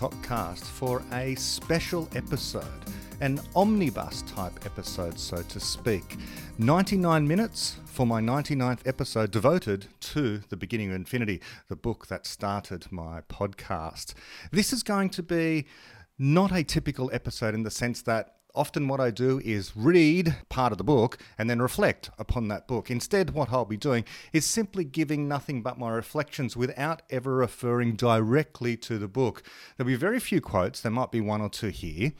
ToKCast for a special episode, an omnibus type episode, so to speak. 99 minutes for my 99th episode devoted to The Beginning of Infinity, the book that started my podcast. This is going to be not a typical episode in the sense that often what I do is read part of the book and then reflect upon that book. Instead, what I'll be doing is simply giving nothing but my reflections without ever referring directly to the book. There'll be very few quotes, there might be one or two here,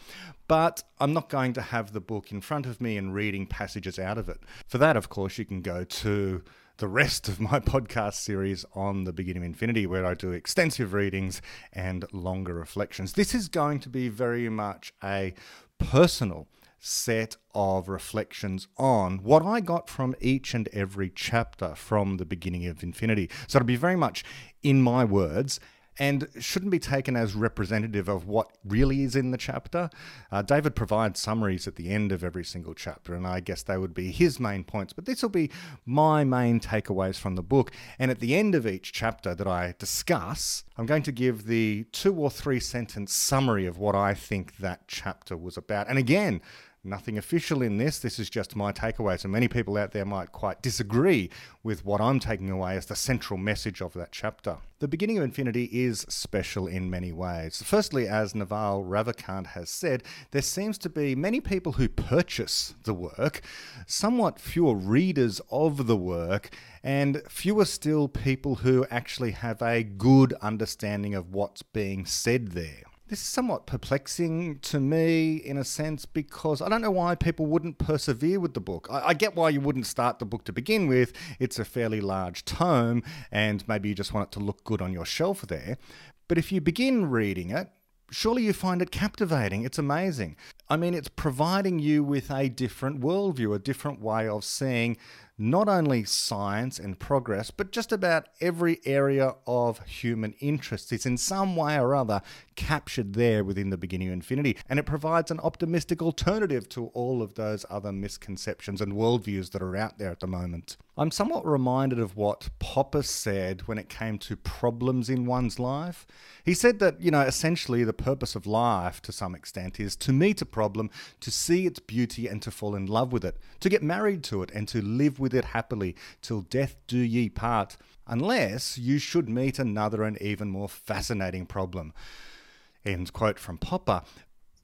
but I'm not going to have the book in front of me and reading passages out of it. For that, of course, you can go to the rest of my podcast series on the beginning of infinity, where I do extensive readings and longer reflections. This is going to be very much a personal set of reflections on what I got from each and every chapter from the beginning of Infinity. So it'll be very much in my words and shouldn't be taken as representative of what really is in the chapter. Uh, David provides summaries at the end of every single chapter, and I guess they would be his main points, but this will be my main takeaways from the book. And at the end of each chapter that I discuss, I'm going to give the two or three sentence summary of what I think that chapter was about. And again, Nothing official in this. This is just my takeaway. So many people out there might quite disagree with what I'm taking away as the central message of that chapter. The beginning of Infinity is special in many ways. Firstly, as Naval Ravikant has said, there seems to be many people who purchase the work, somewhat fewer readers of the work, and fewer still people who actually have a good understanding of what's being said there. This is somewhat perplexing to me in a sense because I don't know why people wouldn't persevere with the book. I, I, get why you wouldn't start the book to begin with. It's a fairly large tome and maybe you just want it to look good on your shelf there. But if you begin reading it, surely you find it captivating. It's amazing. I mean, it's providing you with a different worldview, a different way of seeing not only science and progress, but just about every area of human interest is in some way or other captured there within the beginning of infinity. And it provides an optimistic alternative to all of those other misconceptions and worldviews that are out there at the moment. I'm somewhat reminded of what Popper said when it came to problems in one's life. He said that, you know, essentially the purpose of life to some extent is to meet a problem, to see its beauty and to fall in love with it, to get married to it and to live with it happily till death do ye part, unless you should meet another and even more fascinating problem. End quote from Popper.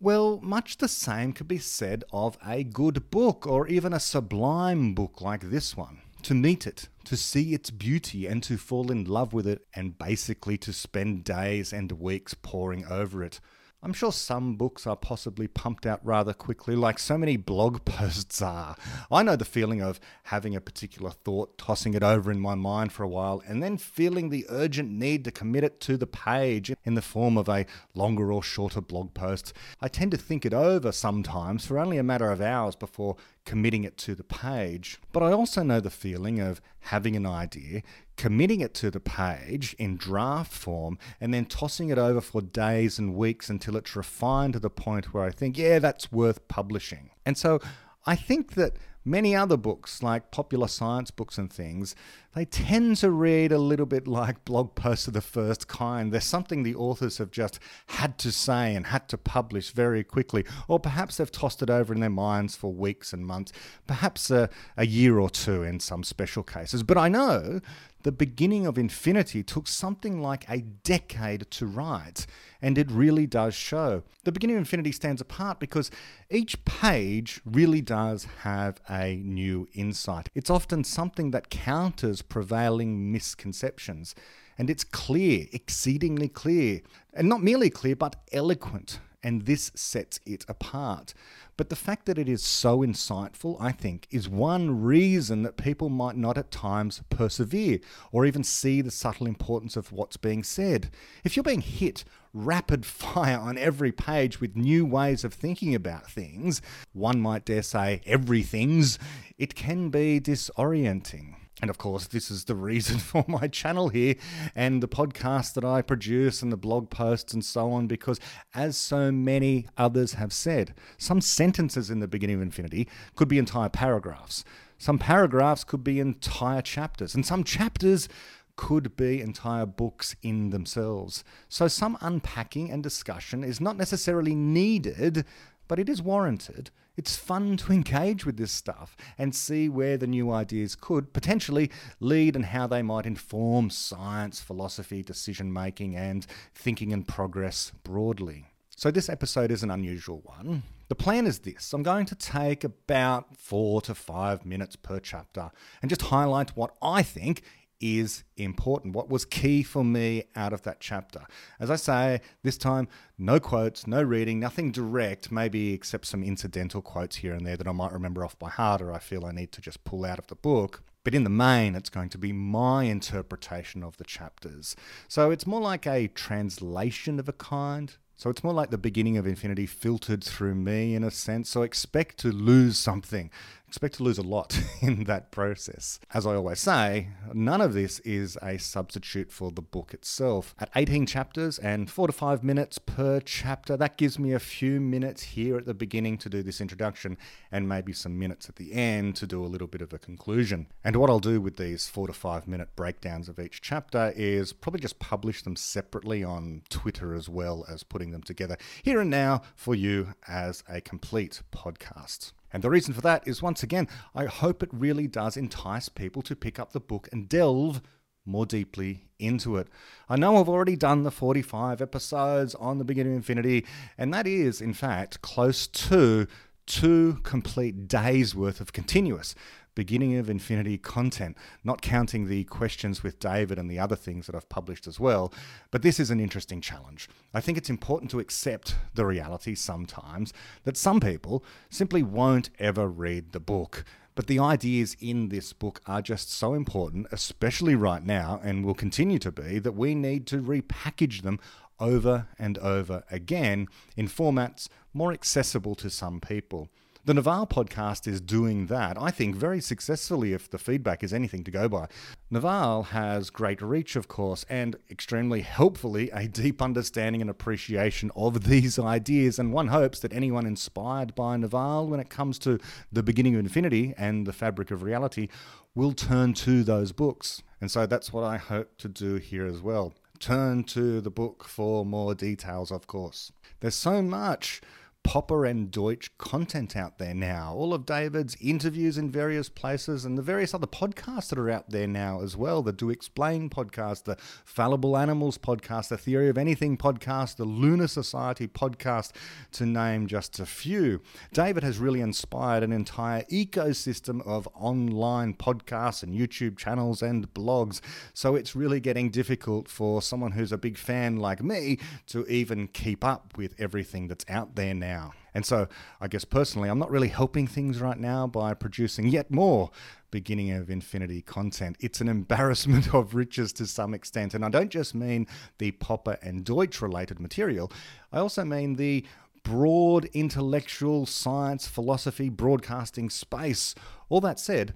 Well, much the same could be said of a good book or even a sublime book like this one to meet it, to see its beauty, and to fall in love with it, and basically to spend days and weeks poring over it. I'm sure some books are possibly pumped out rather quickly, like so many blog posts are. I know the feeling of having a particular thought, tossing it over in my mind for a while, and then feeling the urgent need to commit it to the page in the form of a longer or shorter blog post. I tend to think it over sometimes for only a matter of hours before committing it to the page. But I also know the feeling of having an idea, committing it to the page in draft form, and then tossing it over for days and weeks until it's refined to the point where I think, yeah, that's worth publishing. And so I think that Many other books, like popular science books and things, they tend to read a little bit like blog posts of the first kind. There's something the authors have just had to say and had to publish very quickly, or perhaps they've tossed it over in their minds for weeks and months, perhaps a, a year or two in some special cases. But I know the beginning of Infinity took something like a decade to write, and it really does show. The beginning of Infinity stands apart because each page really does have a new insight. It's often something that counters prevailing misconceptions. And it's clear, exceedingly clear, and not merely clear, but eloquent and this sets it apart. But the fact that it is so insightful, I think, is one reason that people might not at times persevere or even see the subtle importance of what's being said. If you're being hit rapid fire on every page with new ways of thinking about things, one might dare say everything's, it can be disorienting. And of course, this is the reason for my channel here and the podcast that I produce and the blog posts and so on, because as so many others have said, some sentences in the beginning of Infinity could be entire paragraphs. Some paragraphs could be entire chapters, and some chapters could be entire books in themselves. So some unpacking and discussion is not necessarily needed, but it is warranted. It's fun to engage with this stuff and see where the new ideas could potentially lead and how they might inform science, philosophy, decision making, and thinking and progress broadly. So, this episode is an unusual one. The plan is this I'm going to take about four to five minutes per chapter and just highlight what I think is important, what was key for me out of that chapter. As I say, this time, no quotes, no reading, nothing direct, maybe except some incidental quotes here and there that I might remember off by heart or I feel I need to just pull out of the book. But in the main, it's going to be my interpretation of the chapters. So it's more like a translation of a kind so it's more like the beginning of Infinity filtered through me in a sense. So expect to lose something expect to lose a lot in that process. As I always say, none of this is a substitute for the book itself. At 18 chapters and 4 to 5 minutes per chapter, that gives me a few minutes here at the beginning to do this introduction and maybe some minutes at the end to do a little bit of a conclusion. And what I'll do with these 4 to 5 minute breakdowns of each chapter is probably just publish them separately on Twitter as well as putting them together here and now for you as a complete podcast. And the reason for that is once again, I hope it really does entice people to pick up the book and delve more deeply into it. I know I've already done the 45 episodes on the beginning of Infinity, and that is, in fact, close to two complete days worth of continuous beginning of infinity content, not counting the questions with David and the other things that I've published as well. But this is an interesting challenge. I think it's important to accept the reality sometimes that some people simply won't ever read the book. But the ideas in this book are just so important, especially right now, and will continue to be, that we need to repackage them over and over again in formats more accessible to some people. The Naval podcast is doing that, I think, very successfully if the feedback is anything to go by. Naval has great reach, of course, and extremely helpfully a deep understanding and appreciation of these ideas. And one hopes that anyone inspired by Naval when it comes to the beginning of infinity and the fabric of reality will turn to those books. And so that's what I hope to do here as well. Turn to the book for more details, of course. There's so much Popper and Deutsch content out there now. All of David's interviews in various places and the various other podcasts that are out there now as well. The Do Explain podcast, the Fallible Animals podcast, the Theory of Anything podcast, the Lunar Society podcast, to name just a few. David has really inspired an entire ecosystem of online podcasts and YouTube channels and blogs. So it's really getting difficult for someone who's a big fan like me to even keep up with everything that's out there now now. And so, I guess personally, I'm not really helping things right now by producing yet more beginning of infinity content. It's an embarrassment of riches to some extent. And I don't just mean the Popper and Deutsch related material, I also mean the broad intellectual science, philosophy, broadcasting space. All that said,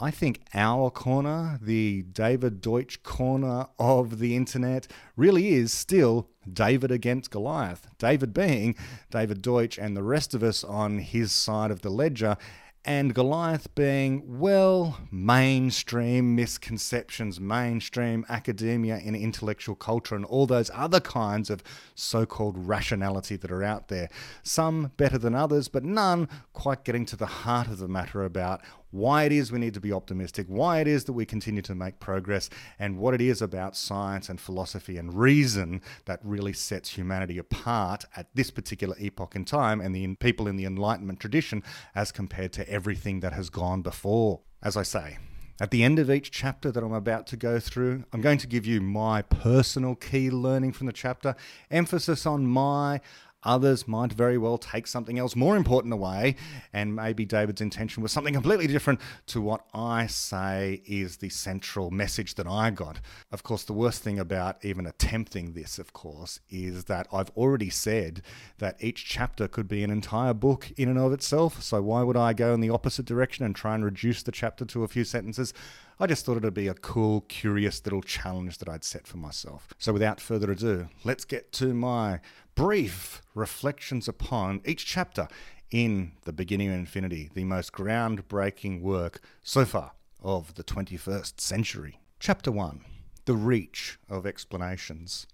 I think our corner, the David Deutsch corner of the internet, really is still David against Goliath. David being David Deutsch and the rest of us on his side of the ledger and Goliath being, well, mainstream misconceptions, mainstream academia and intellectual culture, and all those other kinds of so called rationality that are out there. Some better than others, but none quite getting to the heart of the matter about why it is we need to be optimistic, why it is that we continue to make progress, and what it is about science and philosophy and reason that really sets humanity apart at this particular epoch in time and the people in the Enlightenment tradition as compared to everything that has gone before. As I say, at the end of each chapter that I'm about to go through, I'm going to give you my personal key learning from the chapter, emphasis on my Others might very well take something else more important away, and maybe David's intention was something completely different to what I say is the central message that I got. Of course, the worst thing about even attempting this, of course, is that I've already said that each chapter could be an entire book in and of itself. So why would I go in the opposite direction and try and reduce the chapter to a few sentences? I just thought it'd be a cool, curious little challenge that I'd set for myself. So without further ado, let's get to my brief reflections upon each chapter in The Beginning of Infinity, the most groundbreaking work so far of the 21st century. Chapter 1 the reach of explanations.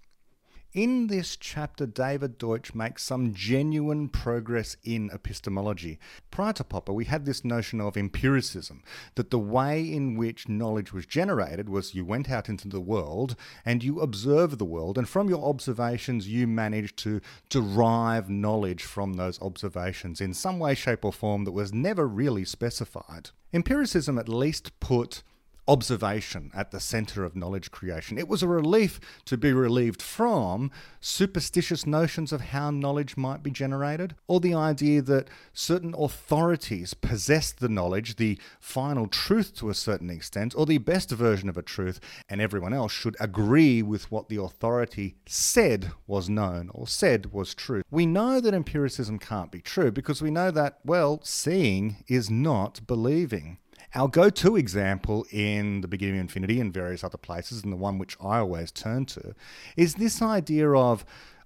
In this chapter, David Deutsch makes some genuine progress in epistemology. Prior to Popper, we had this notion of empiricism, that the way in which knowledge was generated was you went out into the world and you observed the world, and from your observations, you managed to derive knowledge from those observations in some way, shape, or form that was never really specified. Empiricism at least put observation at the center of knowledge creation. It was a relief to be relieved from superstitious notions of how knowledge might be generated, or the idea that certain authorities possessed the knowledge, the final truth to a certain extent, or the best version of a truth, and everyone else should agree with what the authority said was known or said was true. We know that empiricism can't be true because we know that, well, seeing is not believing. Our go to example in the beginning of infinity and various other places, and the one which I always turn to, is this idea of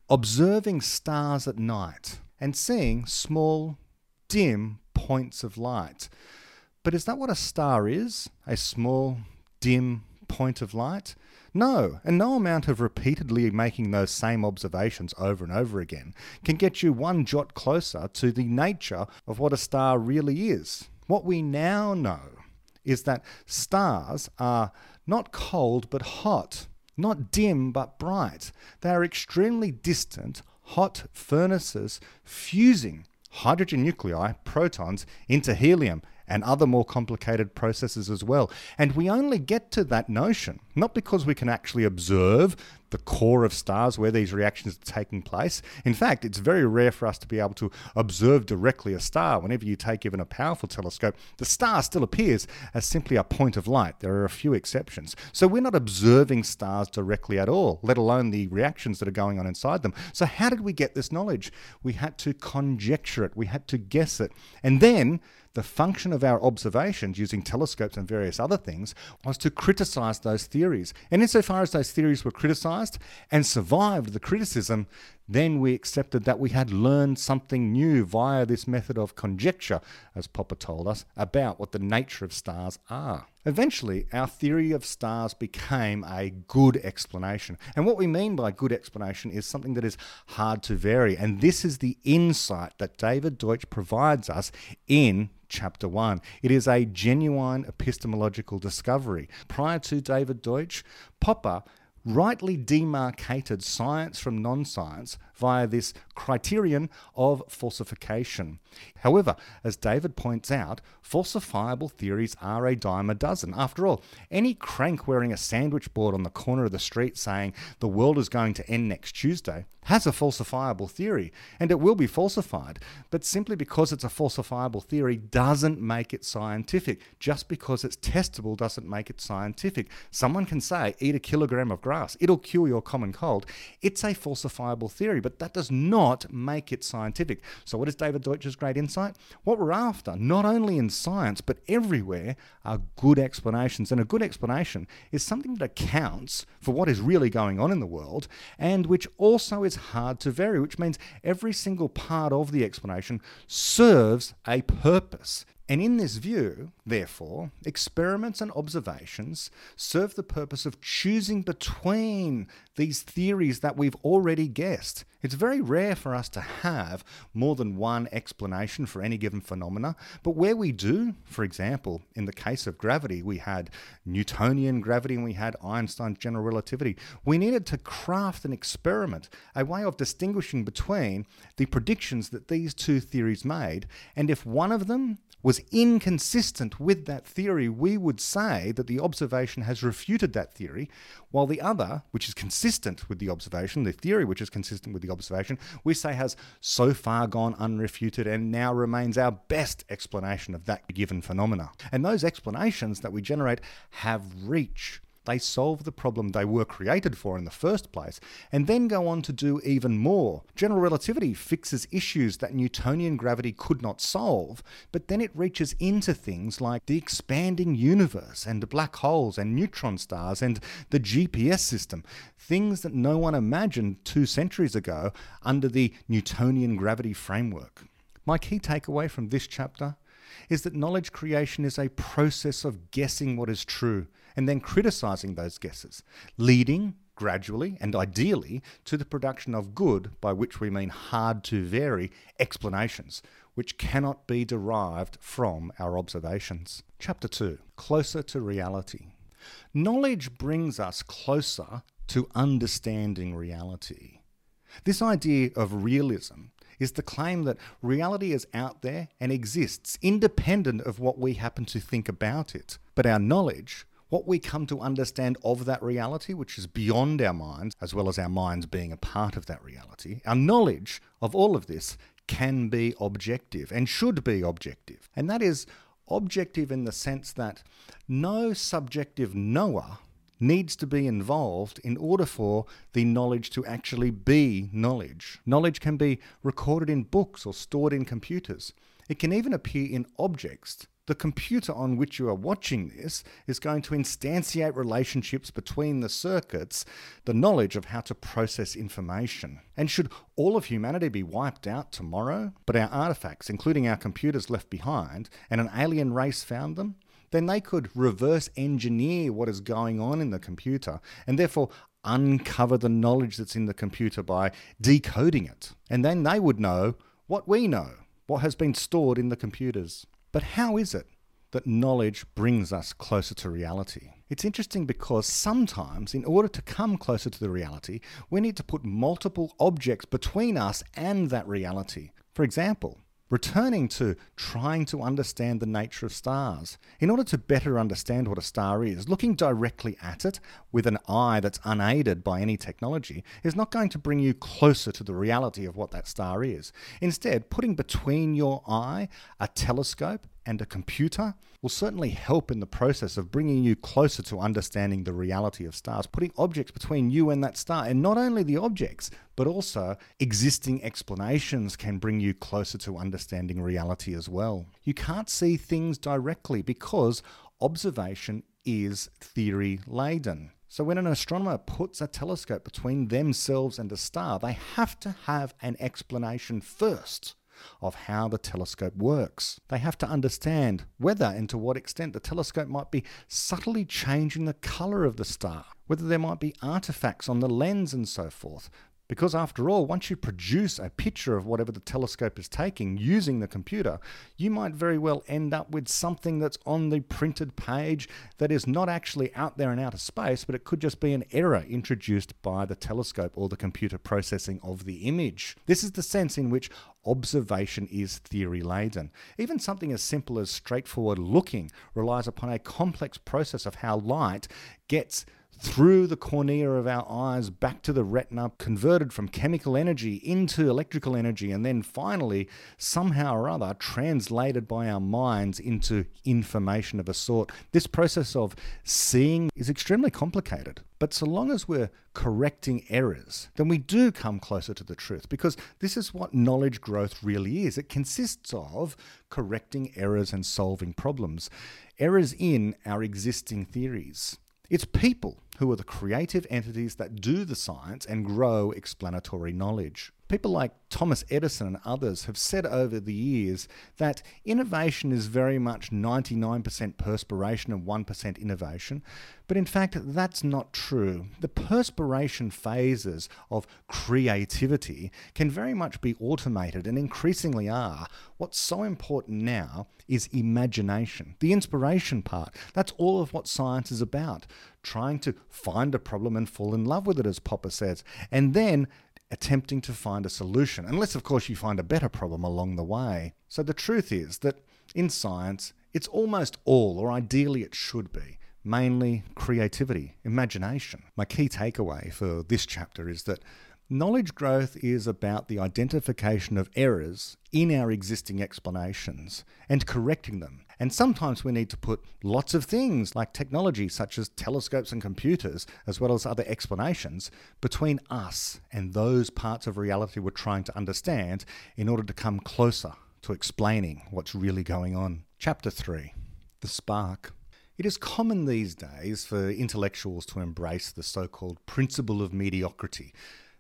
observing stars at night and seeing small, dim points of light. But is that what a star is? A small, dim point of light? No, and no amount of repeatedly making those same observations over and over again can get you one jot closer to the nature of what a star really is. What we now know is that stars are not cold but hot, not dim but bright. They are extremely distant, hot furnaces fusing hydrogen nuclei, protons, into helium and other more complicated processes as well. And we only get to that notion, not because we can actually observe the core of stars where these reactions are taking place. In fact, it's very rare for us to be able to observe directly a star. Whenever you take even a powerful telescope, the star still appears as simply a point of light. There are a few exceptions. So we're not observing stars directly at all, let alone the reactions that are going on inside them. So, how did we get this knowledge? We had to conjecture it, we had to guess it. And then the function of our observations using telescopes and various other things was to criticize those theories. And insofar as those theories were criticized and survived the criticism, then we accepted that we had learned something new via this method of conjecture, as Popper told us, about what the nature of stars are. Eventually, our theory of stars became a good explanation. And what we mean by good explanation is something that is hard to vary. And this is the insight that David Deutsch provides us in chapter 1. It is a genuine epistemological discovery. Prior to David Deutsch, Popper rightly demarcated science from non science via this criterion of falsification. However, as David points out, falsifiable theories are a dime a dozen. After all, any crank wearing a sandwich board on the corner of the street saying the world is going to end next Tuesday has a falsifiable theory, and it will be falsified. But simply because it's a falsifiable theory doesn't make it scientific. Just because it's testable doesn't make it scientific. Someone can say, eat a kilogram of grass, it'll cure your common cold. It's a falsifiable theory, but that does not make it scientific. So, what is David Deutsch's great insight? What we're after, not only in science, but everywhere, are good explanations. And a good explanation is something that accounts for what is really going on in the world and which also is hard to vary, which means every single part of the explanation serves a purpose. And in this view, therefore, experiments and observations serve the purpose of choosing between these theories that we've already guessed. It's very rare for us to have more than one explanation for any given phenomena, but where we do, for example, in the case of gravity, we had Newtonian gravity and we had Einstein's general relativity. We needed to craft an experiment, a way of distinguishing between the predictions that these two theories made, and if one of them was inconsistent with that theory, we would say that the observation has refuted that theory, while the other, which is consistent with the observation, the theory which is consistent with the observation, we say has so far gone unrefuted and now remains our best explanation of that given phenomena. And those explanations that we generate have reach. They solve the problem they were created for in the first place, and then go on to do even more. General relativity fixes issues that Newtonian gravity could not solve, but then it reaches into things like the expanding universe and black holes and neutron stars and the GPS system, things that no one imagined two centuries ago under the Newtonian gravity framework. My key takeaway from this chapter is that knowledge creation is a process of guessing what is true and then criticizing those guesses, leading gradually and ideally to the production of good, by which we mean hard to vary, explanations, which cannot be derived from our observations. Chapter 2 Closer to Reality. Knowledge brings us closer to understanding reality. This idea of realism is the claim that reality is out there and exists independent of what we happen to think about it. But our knowledge, what we come to understand of that reality, which is beyond our minds, as well as our minds being a part of that reality, our knowledge of all of this can be objective and should be objective. And that is objective in the sense that no subjective knower needs to be involved in order for the knowledge to actually be knowledge. Knowledge can be recorded in books or stored in computers. It can even appear in objects the computer on which you are watching this is going to instantiate relationships between the circuits, the knowledge of how to process information. And should all of humanity be wiped out tomorrow, but our artifacts, including our computers, left behind, and an alien race found them, then they could reverse engineer what is going on in the computer and therefore uncover the knowledge that's in the computer by decoding it. And then they would know what we know, what has been stored in the computers. But how is it that knowledge brings us closer to reality? It's interesting because sometimes, in order to come closer to the reality, we need to put multiple objects between us and that reality. For example, returning to trying to understand the nature of stars. In order to better understand what a star is, looking directly at it with an eye that's unaided by any technology is not going to bring you closer to the reality of what that star is. Instead, putting between your eye a telescope and a computer will certainly help in the process of bringing you closer to understanding the reality of stars, putting objects between you and that star. And not only the objects, but also existing explanations can bring you closer to understanding reality as well. You can't see things directly because observation is theory laden. So, when an astronomer puts a telescope between themselves and a star, they have to have an explanation first of how the telescope works. They have to understand whether and to what extent the telescope might be subtly changing the colour of the star, whether there might be artifacts on the lens and so forth. Because after all, once you produce a picture of whatever the telescope is taking using the computer, you might very well end up with something that's on the printed page that is not actually out there in outer space, but it could just be an error introduced by the telescope or the computer processing of the image. This is the sense in which observation is theory laden. Even something as simple as straightforward looking relies upon a complex process of how light gets through the cornea of our eyes back to the retina, converted from chemical energy into electrical energy, and then finally, somehow or other, translated by our minds into information of a sort. This process of seeing is extremely complicated. But so long as we're correcting errors, then we do come closer to the truth because this is what knowledge growth really is. It consists of correcting errors and solving problems, errors in our existing theories. It's people who are the creative entities that do the science and grow explanatory knowledge. People like Thomas Edison and others have said over the years that innovation is very much 99% perspiration and 1% innovation, but in fact, that's not true. The perspiration phases of creativity can very much be automated and increasingly are. What's so important now is imagination, the inspiration part. That's all of what science is about trying to find a problem and fall in love with it, as Popper says, and then attempting to find a solution, unless, of course, you find a better problem along the way. So the truth is that in science, it's almost all, or ideally it should be, mainly creativity, imagination. My key takeaway for this chapter is that knowledge growth is about the identification of errors in our existing explanations and correcting them and sometimes we need to put lots of things like technology, such as telescopes and computers, as well as other explanations, between us and those parts of reality we're trying to understand in order to come closer to explaining what's really going on. Chapter 3 The Spark. It is common these days for intellectuals to embrace the so called principle of mediocrity.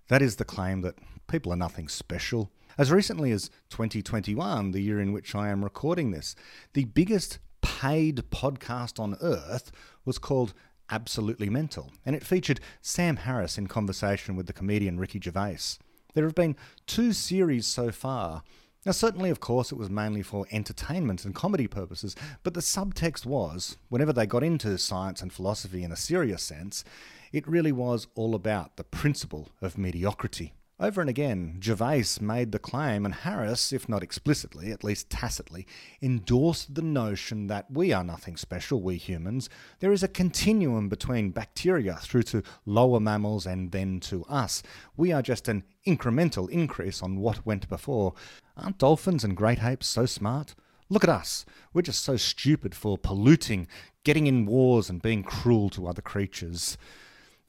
That is the claim that people are nothing special, as recently as 2021, the year in which I am recording this, the biggest paid podcast on Earth was called Absolutely Mental, and it featured Sam Harris in conversation with the comedian Ricky Gervais. There have been two series so far. Now, certainly, of course, it was mainly for entertainment and comedy purposes, but the subtext was, whenever they got into science and philosophy in a serious sense, it really was all about the principle of mediocrity. Over and again, Gervais made the claim, and Harris, if not explicitly, at least tacitly, endorsed the notion that we are nothing special, we humans. There is a continuum between bacteria through to lower mammals and then to us. We are just an incremental increase on what went before. Aren't dolphins and great apes so smart? Look at us. We're just so stupid for polluting, getting in wars, and being cruel to other creatures.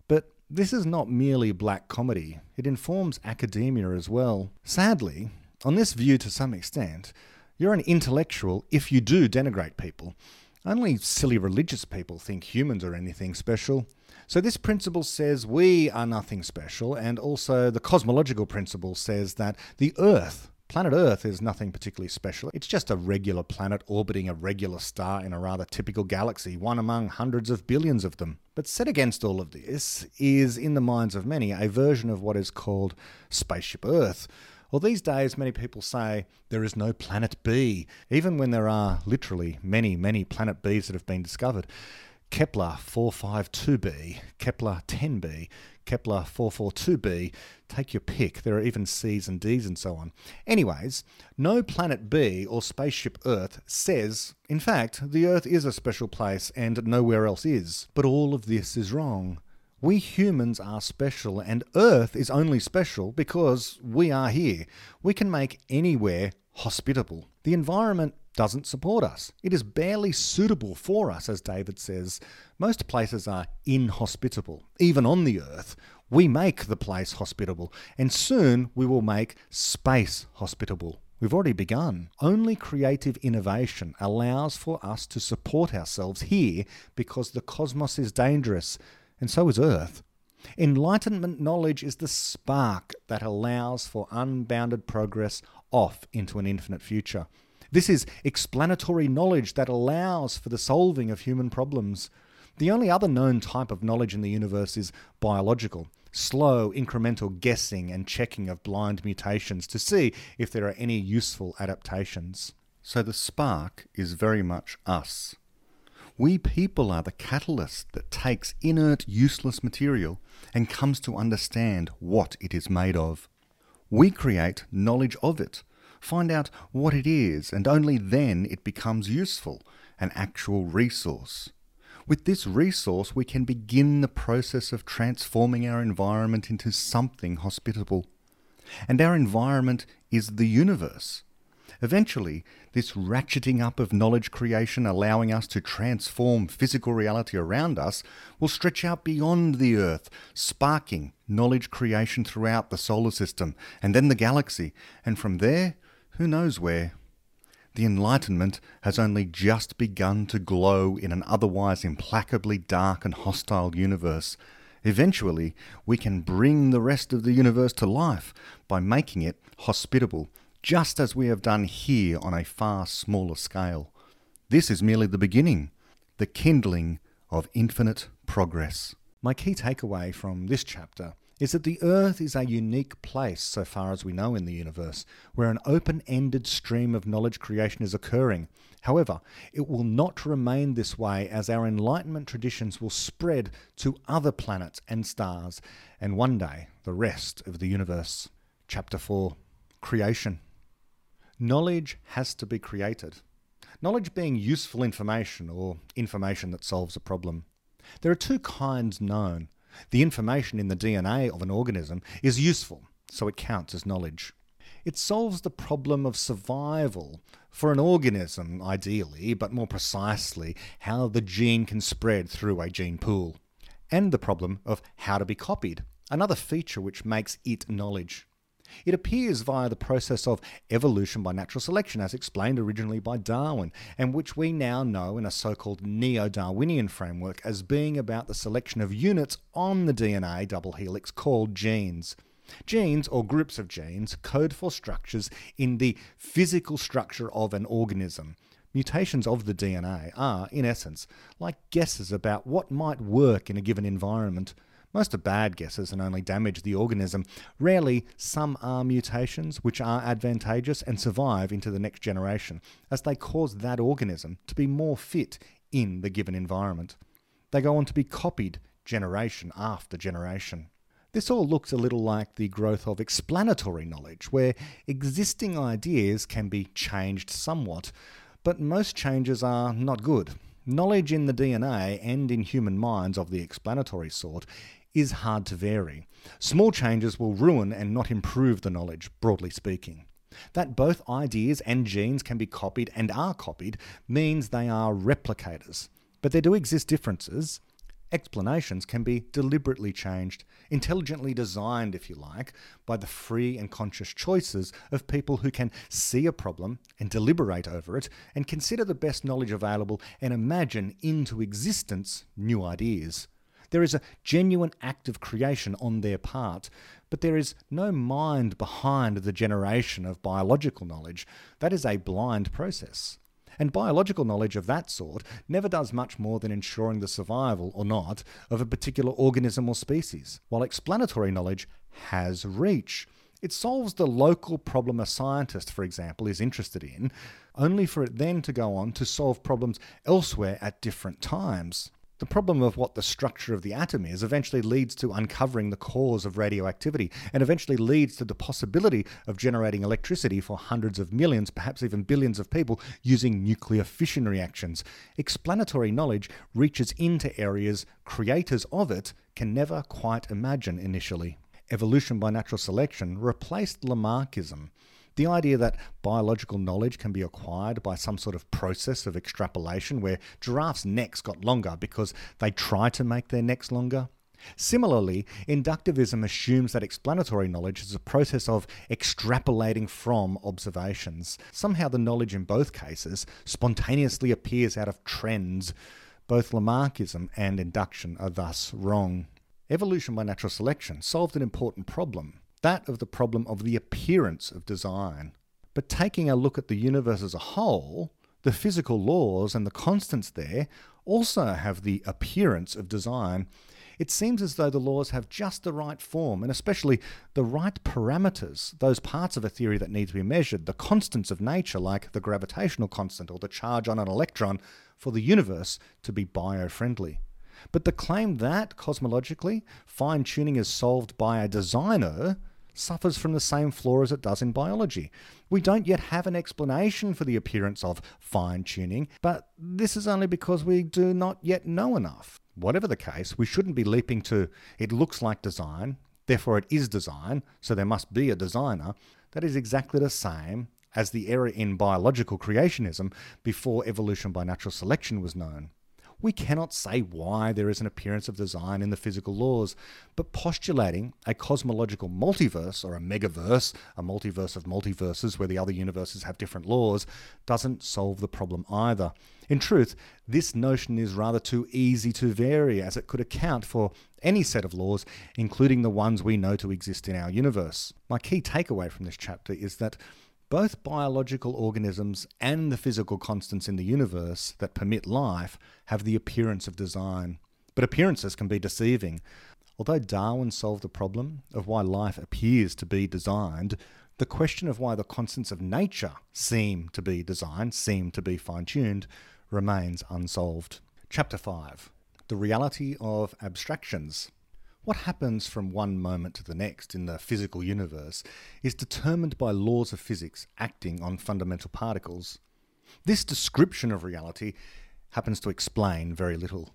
But this is not merely black comedy, it informs academia as well. Sadly, on this view to some extent, you're an intellectual if you do denigrate people. Only silly religious people think humans are anything special. So, this principle says we are nothing special, and also the cosmological principle says that the Earth Planet Earth is nothing particularly special. It's just a regular planet orbiting a regular star in a rather typical galaxy, one among hundreds of billions of them. But set against all of this is, in the minds of many, a version of what is called Spaceship Earth. Well, these days, many people say there is no Planet B, even when there are literally many, many Planet Bs that have been discovered. Kepler 452b, Kepler 10b, Kepler 442b, take your pick. There are even C's and D's and so on. Anyways, no planet B or spaceship Earth says, in fact, the Earth is a special place and nowhere else is. But all of this is wrong. We humans are special, and Earth is only special because we are here. We can make anywhere hospitable. The environment doesn't support us. It is barely suitable for us, as David says. Most places are inhospitable, even on the earth. We make the place hospitable, and soon we will make space hospitable. We've already begun. Only creative innovation allows for us to support ourselves here because the cosmos is dangerous, and so is Earth. Enlightenment knowledge is the spark that allows for unbounded progress off into an infinite future. This is explanatory knowledge that allows for the solving of human problems. The only other known type of knowledge in the universe is biological, slow incremental guessing and checking of blind mutations to see if there are any useful adaptations. So the spark is very much us. We people are the catalyst that takes inert, useless material and comes to understand what it is made of. We create knowledge of it, Find out what it is, and only then it becomes useful, an actual resource. With this resource, we can begin the process of transforming our environment into something hospitable. And our environment is the universe. Eventually, this ratcheting up of knowledge creation, allowing us to transform physical reality around us, will stretch out beyond the Earth, sparking knowledge creation throughout the solar system and then the galaxy, and from there who knows where? The Enlightenment has only just begun to glow in an otherwise implacably dark and hostile universe. Eventually, we can bring the rest of the universe to life by making it hospitable, just as we have done here on a far smaller scale. This is merely the beginning, the kindling of infinite progress. My key takeaway from this chapter is that the Earth is a unique place, so far as we know in the universe, where an open ended stream of knowledge creation is occurring. However, it will not remain this way as our Enlightenment traditions will spread to other planets and stars, and one day the rest of the universe. Chapter 4 Creation. Knowledge has to be created. Knowledge being useful information or information that solves a problem. There are two kinds known the information in the DNA of an organism is useful, so it counts as knowledge. It solves the problem of survival for an organism, ideally, but more precisely, how the gene can spread through a gene pool, and the problem of how to be copied, another feature which makes it knowledge. It appears via the process of evolution by natural selection, as explained originally by Darwin, and which we now know in a so called neo Darwinian framework as being about the selection of units on the DNA double helix called genes. Genes, or groups of genes, code for structures in the physical structure of an organism. Mutations of the DNA are, in essence, like guesses about what might work in a given environment. Most are bad guesses and only damage the organism. Rarely, some are mutations which are advantageous and survive into the next generation, as they cause that organism to be more fit in the given environment. They go on to be copied generation after generation. This all looks a little like the growth of explanatory knowledge, where existing ideas can be changed somewhat, but most changes are not good. Knowledge in the DNA and in human minds of the explanatory sort is hard to vary. Small changes will ruin and not improve the knowledge, broadly speaking. That both ideas and genes can be copied and are copied means they are replicators. But there do exist differences, Explanations can be deliberately changed, intelligently designed, if you like, by the free and conscious choices of people who can see a problem and deliberate over it and consider the best knowledge available and imagine into existence new ideas. There is a genuine act of creation on their part, but there is no mind behind the generation of biological knowledge. That is a blind process. And biological knowledge of that sort never does much more than ensuring the survival or not of a particular organism or species, while explanatory knowledge has reach. It solves the local problem a scientist, for example, is interested in, only for it then to go on to solve problems elsewhere at different times. The problem of what the structure of the atom is eventually leads to uncovering the cause of radioactivity and eventually leads to the possibility of generating electricity for hundreds of millions, perhaps even billions of people using nuclear fission reactions. Explanatory knowledge reaches into areas creators of it can never quite imagine initially. Evolution by natural selection replaced Lamarckism the idea that biological knowledge can be acquired by some sort of process of extrapolation where giraffes' necks got longer because they tried to make their necks longer. Similarly, inductivism assumes that explanatory knowledge is a process of extrapolating from observations. Somehow, the knowledge in both cases spontaneously appears out of trends. Both Lamarckism and induction are thus wrong. Evolution by natural selection solved an important problem that of the problem of the appearance of design. But taking a look at the universe as a whole, the physical laws and the constants there also have the appearance of design. It seems as though the laws have just the right form, and especially the right parameters, those parts of a theory that need to be measured, the constants of nature, like the gravitational constant or the charge on an electron, for the universe to be bio friendly. But the claim that, cosmologically, fine tuning is solved by a designer suffers from the same flaw as it does in biology. We don't yet have an explanation for the appearance of fine tuning, but this is only because we do not yet know enough. Whatever the case, we shouldn't be leaping to it looks like design, therefore it is design, so there must be a designer. That is exactly the same as the error in biological creationism before evolution by natural selection was known. We cannot say why there is an appearance of design in the physical laws, but postulating a cosmological multiverse or a megaverse, a multiverse of multiverses where the other universes have different laws, doesn't solve the problem either. In truth, this notion is rather too easy to vary as it could account for any set of laws, including the ones we know to exist in our universe. My key takeaway from this chapter is that both biological organisms and the physical constants in the universe that permit life have the appearance of design. But appearances can be deceiving. Although Darwin solved the problem of why life appears to be designed, the question of why the constants of nature seem to be designed, seem to be fine tuned, remains unsolved. Chapter 5 The Reality of Abstractions. What happens from one moment to the next in the physical universe is determined by laws of physics acting on fundamental particles. This description of reality happens to explain very little.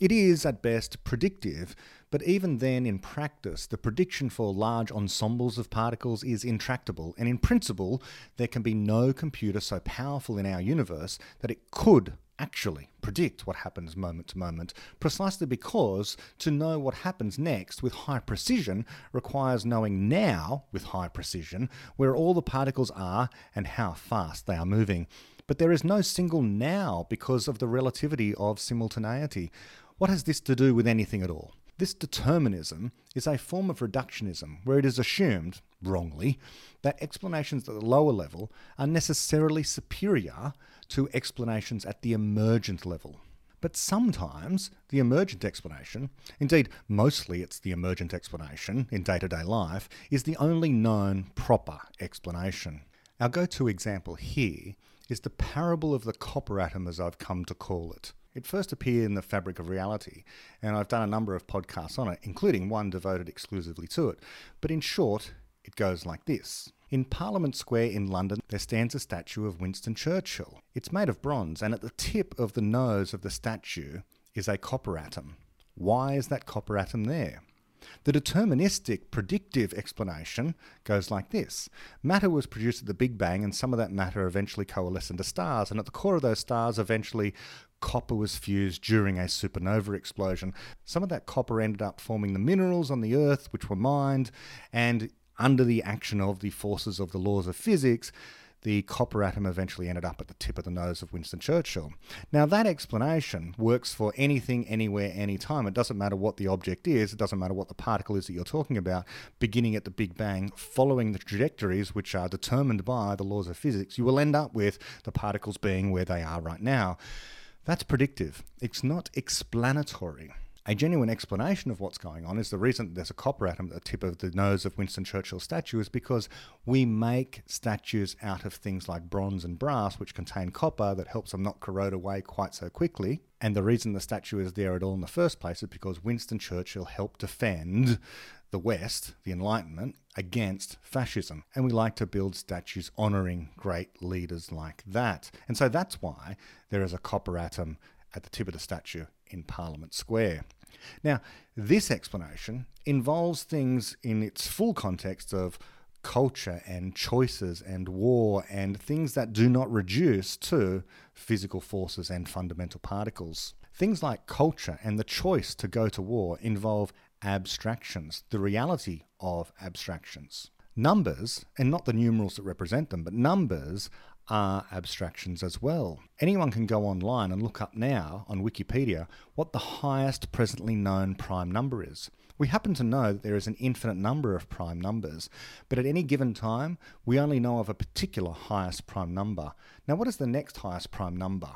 It is, at best, predictive, but even then, in practice, the prediction for large ensembles of particles is intractable, and in principle, there can be no computer so powerful in our universe that it could actually predict what happens moment to moment, precisely because to know what happens next with high precision requires knowing now with high precision where all the particles are and how fast they are moving. But there is no single now because of the relativity of simultaneity. What has this to do with anything at all? This determinism is a form of reductionism where it is assumed, wrongly, that explanations at the lower level are necessarily superior to explanations at the emergent level. But sometimes the emergent explanation, indeed, mostly it's the emergent explanation in day to day life, is the only known proper explanation. Our go to example here is the parable of the copper atom, as I've come to call it. It first appeared in the Fabric of Reality, and I've done a number of podcasts on it, including one devoted exclusively to it. But in short, it goes like this. In Parliament Square in London, there stands a statue of Winston Churchill. It's made of bronze, and at the tip of the nose of the statue is a copper atom. Why is that copper atom there? The deterministic predictive explanation goes like this Matter was produced at the Big Bang, and some of that matter eventually coalesced into stars, and at the core of those stars, eventually copper was fused during a supernova explosion. Some of that copper ended up forming the minerals on the Earth, which were mined, and under the action of the forces of the laws of physics, the copper atom eventually ended up at the tip of the nose of Winston Churchill. Now, that explanation works for anything, anywhere, anytime. It doesn't matter what the object is, it doesn't matter what the particle is that you're talking about, beginning at the Big Bang, following the trajectories which are determined by the laws of physics, you will end up with the particles being where they are right now. That's predictive, it's not explanatory a genuine explanation of what's going on is the reason there's a copper atom at the tip of the nose of Winston Churchill's statue is because we make statues out of things like bronze and brass, which contain copper that helps them not corrode away quite so quickly. And the reason the statue is there at all in the first place is because Winston Churchill helped defend the West, the Enlightenment, against fascism. And we like to build statues honouring great leaders like that. And so that's why there is a copper atom at the tip of the statue in Parliament Square. Now, this explanation involves things in its full context of culture and choices and war and things that do not reduce to physical forces and fundamental particles. Things like culture and the choice to go to war involve abstractions, the reality of abstractions. Numbers, and not the numerals that represent them, but numbers are abstractions as well. Anyone can go online and look up now on Wikipedia what the highest presently known prime number is. We happen to know that there is an infinite number of prime numbers, but at any given time, we only know of a particular highest prime number. Now, what is the next highest prime number?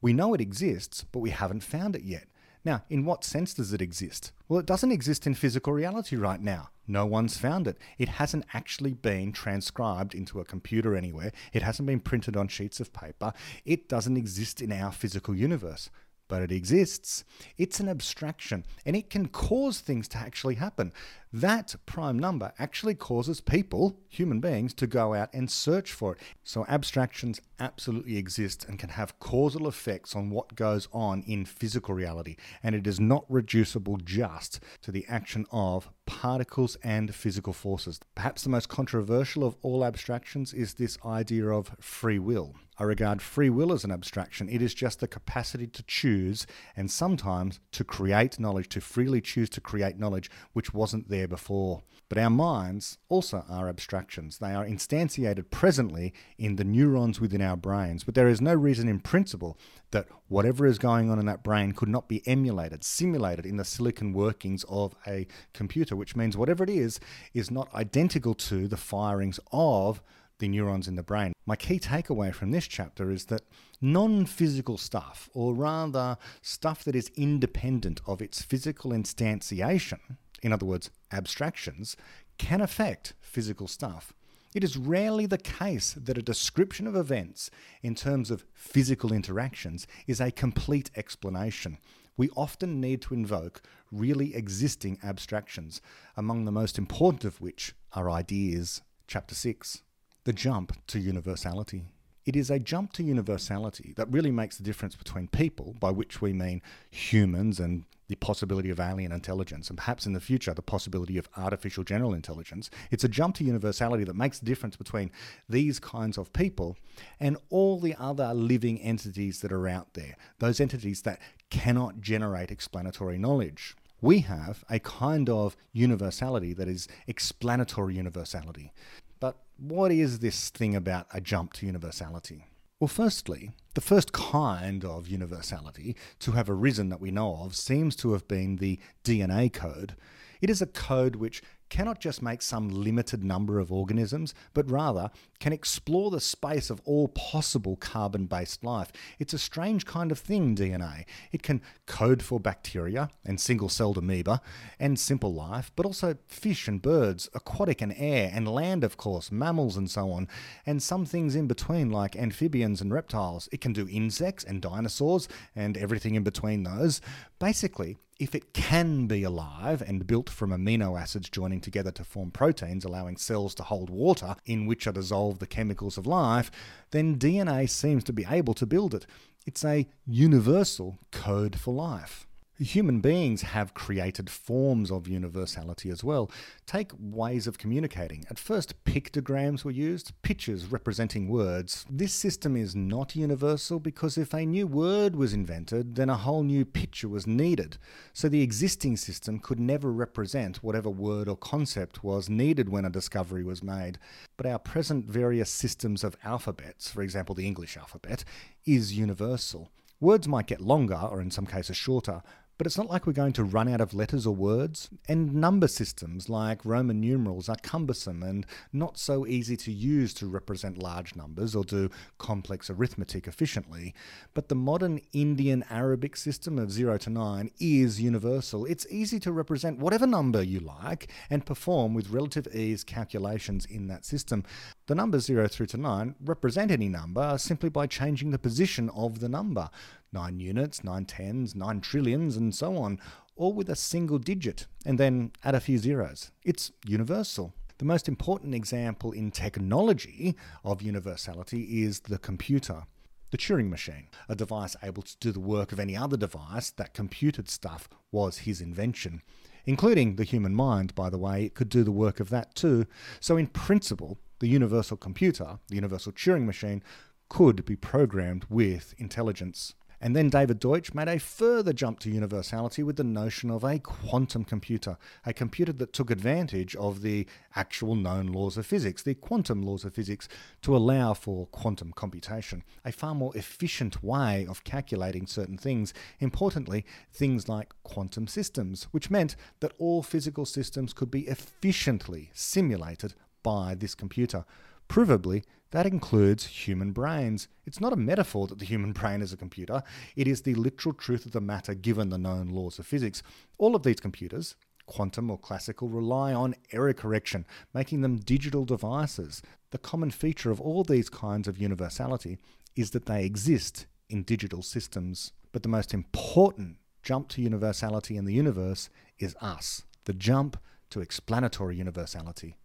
We know it exists, but we haven't found it yet. Now, in what sense does it exist? Well, it doesn't exist in physical reality right now. No one's found it. It hasn't actually been transcribed into a computer anywhere. It hasn't been printed on sheets of paper. It doesn't exist in our physical universe but it exists. It's an abstraction and it can cause things to actually happen. That prime number actually causes people, human beings, to go out and search for it. So abstractions absolutely exist and can have causal effects on what goes on in physical reality. And it is not reducible just to the action of particles and physical forces. Perhaps the most controversial of all abstractions is this idea of free will. I regard free will as an abstraction. It is just the capacity to choose and sometimes to create knowledge, to freely choose to create knowledge which wasn't there before. But our minds also are abstractions. They are instantiated presently in the neurons within our brains. But there is no reason in principle that whatever is going on in that brain could not be emulated, simulated in the silicon workings of a computer, which means whatever it is, is not identical to the firings of the neurons in the brain. My key takeaway from this chapter is that non physical stuff, or rather stuff that is independent of its physical instantiation, in other words, abstractions, can affect physical stuff. It is rarely the case that a description of events in terms of physical interactions is a complete explanation. We often need to invoke really existing abstractions, among the most important of which are ideas. Chapter 6 the jump to universality. It is a jump to universality that really makes the difference between people, by which we mean humans and the possibility of alien intelligence, and perhaps in the future, the possibility of artificial general intelligence. It's a jump to universality that makes the difference between these kinds of people and all the other living entities that are out there, those entities that cannot generate explanatory knowledge. We have a kind of universality that is explanatory universality. But what is this thing about a jump to universality? Well, firstly, the first kind of universality to have arisen that we know of seems to have been the DNA code. It is a code which cannot just make some limited number of organisms, but rather can explore the space of all possible carbon based life. It's a strange kind of thing, DNA. It can code for bacteria and single celled amoeba and simple life, but also fish and birds, aquatic and air, and land, of course, mammals and so on, and some things in between, like amphibians and reptiles. It can do insects and dinosaurs and everything in between those. Basically, if it can be alive and built from amino acids joining together to form proteins, allowing cells to hold water in which are dissolved the chemicals of life, then DNA seems to be able to build it. It's a universal code for life. Human beings have created forms of universality as well. Take ways of communicating. At first, pictograms were used, pictures representing words. This system is not universal because if a new word was invented, then a whole new picture was needed. So the existing system could never represent whatever word or concept was needed when a discovery was made. But our present various systems of alphabets, for example, the English alphabet, is universal. Words might get longer, or in some cases shorter, but it's not like we're going to run out of letters or words. And number systems like Roman numerals are cumbersome and not so easy to use to represent large numbers or do complex arithmetic efficiently. But the modern Indian Arabic system of 0 to 9 is universal. It's easy to represent whatever number you like and perform with relative ease calculations in that system. The numbers 0 through to 9 represent any number simply by changing the position of the number nine units, nine tens, nine trillions, and so on, all with a single digit, and then add a few zeros. It's universal. The most important example in technology of universality is the computer. The Turing machine, a device able to do the work of any other device that computed stuff, was his invention. Including the human mind, by the way, it could do the work of that too. So, in principle, the universal computer, the universal Turing machine, could be programmed with intelligence. And then David Deutsch made a further jump to universality with the notion of a quantum computer, a computer that took advantage of the actual known laws of physics, the quantum laws of physics, to allow for quantum computation, a far more efficient way of calculating certain things. Importantly, things like quantum systems, which meant that all physical systems could be efficiently simulated by this computer. Provably, that includes human brains. It's not a metaphor that the human brain is a computer, it is the literal truth of the matter given the known laws of physics. All of these computers, quantum or classical, rely on error correction, making them digital devices. The common feature of all these kinds of universality is that they exist in digital systems. But the most important jump to universality in the universe is us, the jump to explanatory universality.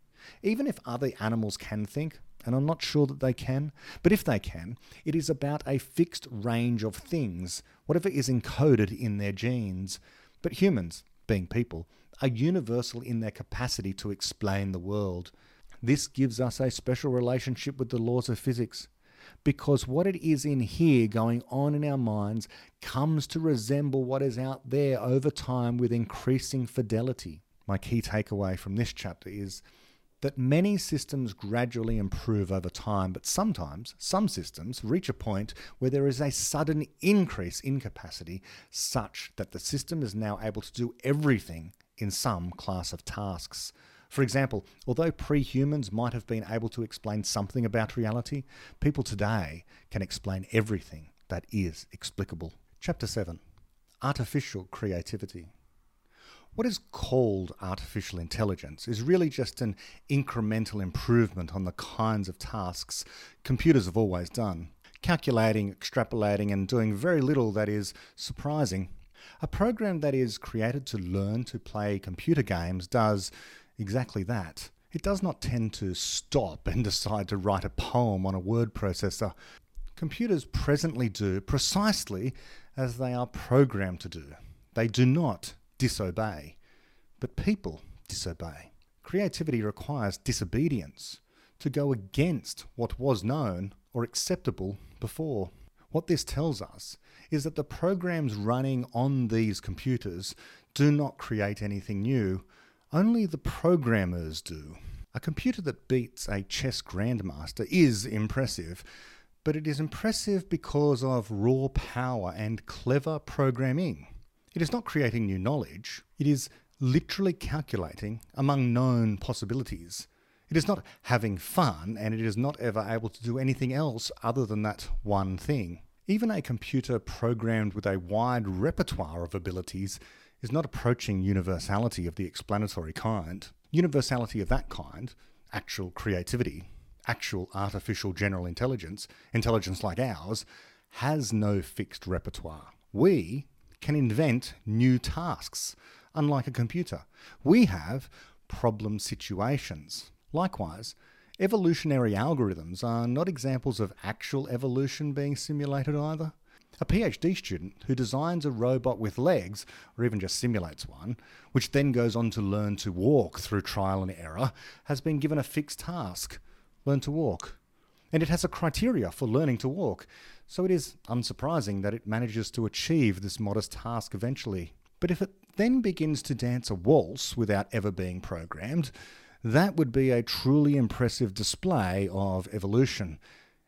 Even if other animals can think, and I'm not sure that they can, but if they can, it is about a fixed range of things, whatever is encoded in their genes. But humans, being people, are universal in their capacity to explain the world. This gives us a special relationship with the laws of physics. Because what it is in here going on in our minds comes to resemble what is out there over time with increasing fidelity. My key takeaway from this chapter is that many systems gradually improve over time, but sometimes some systems reach a point where there is a sudden increase in capacity such that the system is now able to do everything in some class of tasks. For example, although pre humans might have been able to explain something about reality, people today can explain everything that is explicable. Chapter 7 Artificial Creativity. What is called artificial intelligence is really just an incremental improvement on the kinds of tasks computers have always done, calculating, extrapolating, and doing very little that is surprising. A program that is created to learn to play computer games does exactly that. It does not tend to stop and decide to write a poem on a word processor. Computers presently do precisely as they are programmed to do. They do not disobey, but people disobey. Creativity requires disobedience, to go against what was known or acceptable before. What this tells us is that the programs running on these computers do not create anything new, only the programmers do. A computer that beats a chess grandmaster is impressive, but it is impressive because of raw power and clever programming. It is not creating new knowledge, it is literally calculating among known possibilities. It is not having fun, and it is not ever able to do anything else other than that one thing. Even a computer programmed with a wide repertoire of abilities is not approaching universality of the explanatory kind. Universality of that kind, actual creativity, actual artificial general intelligence, intelligence like ours, has no fixed repertoire. We can invent new tasks, unlike a computer. We have problem situations. Likewise, evolutionary algorithms are not examples of actual evolution being simulated either. A PhD student who designs a robot with legs, or even just simulates one, which then goes on to learn to walk through trial and error, has been given a fixed task learn to walk. And it has a criteria for learning to walk, so it is unsurprising that it manages to achieve this modest task eventually. But if it then begins to dance a waltz without ever being programmed, that would be a truly impressive display of evolution.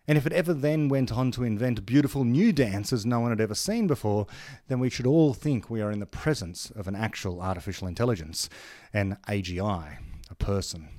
And if it ever then went on to invent beautiful new dances no one had ever seen before, then we should all think we are in the presence of an actual artificial intelligence, an AGI, a person.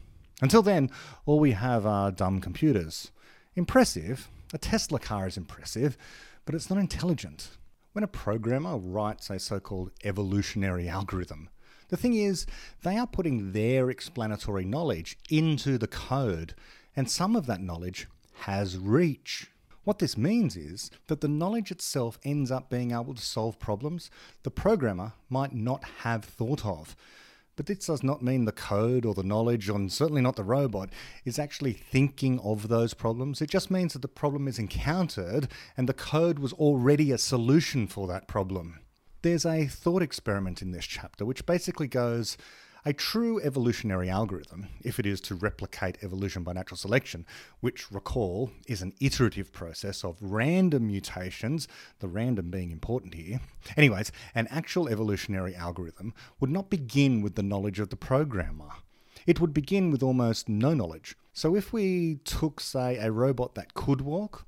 Until then, all we have are dumb computers. Impressive, a Tesla car is impressive, but it's not intelligent. When a programmer writes a so called evolutionary algorithm, the thing is, they are putting their explanatory knowledge into the code, and some of that knowledge has reach. What this means is that the knowledge itself ends up being able to solve problems the programmer might not have thought of. But this does not mean the code or the knowledge, and certainly not the robot, is actually thinking of those problems. It just means that the problem is encountered and the code was already a solution for that problem. There's a thought experiment in this chapter which basically goes a true evolutionary algorithm, if it is to replicate evolution by natural selection, which, recall, is an iterative process of random mutations, the random being important here. Anyways, an actual evolutionary algorithm would not begin with the knowledge of the programmer. It would begin with almost no knowledge. So if we took, say, a robot that could walk,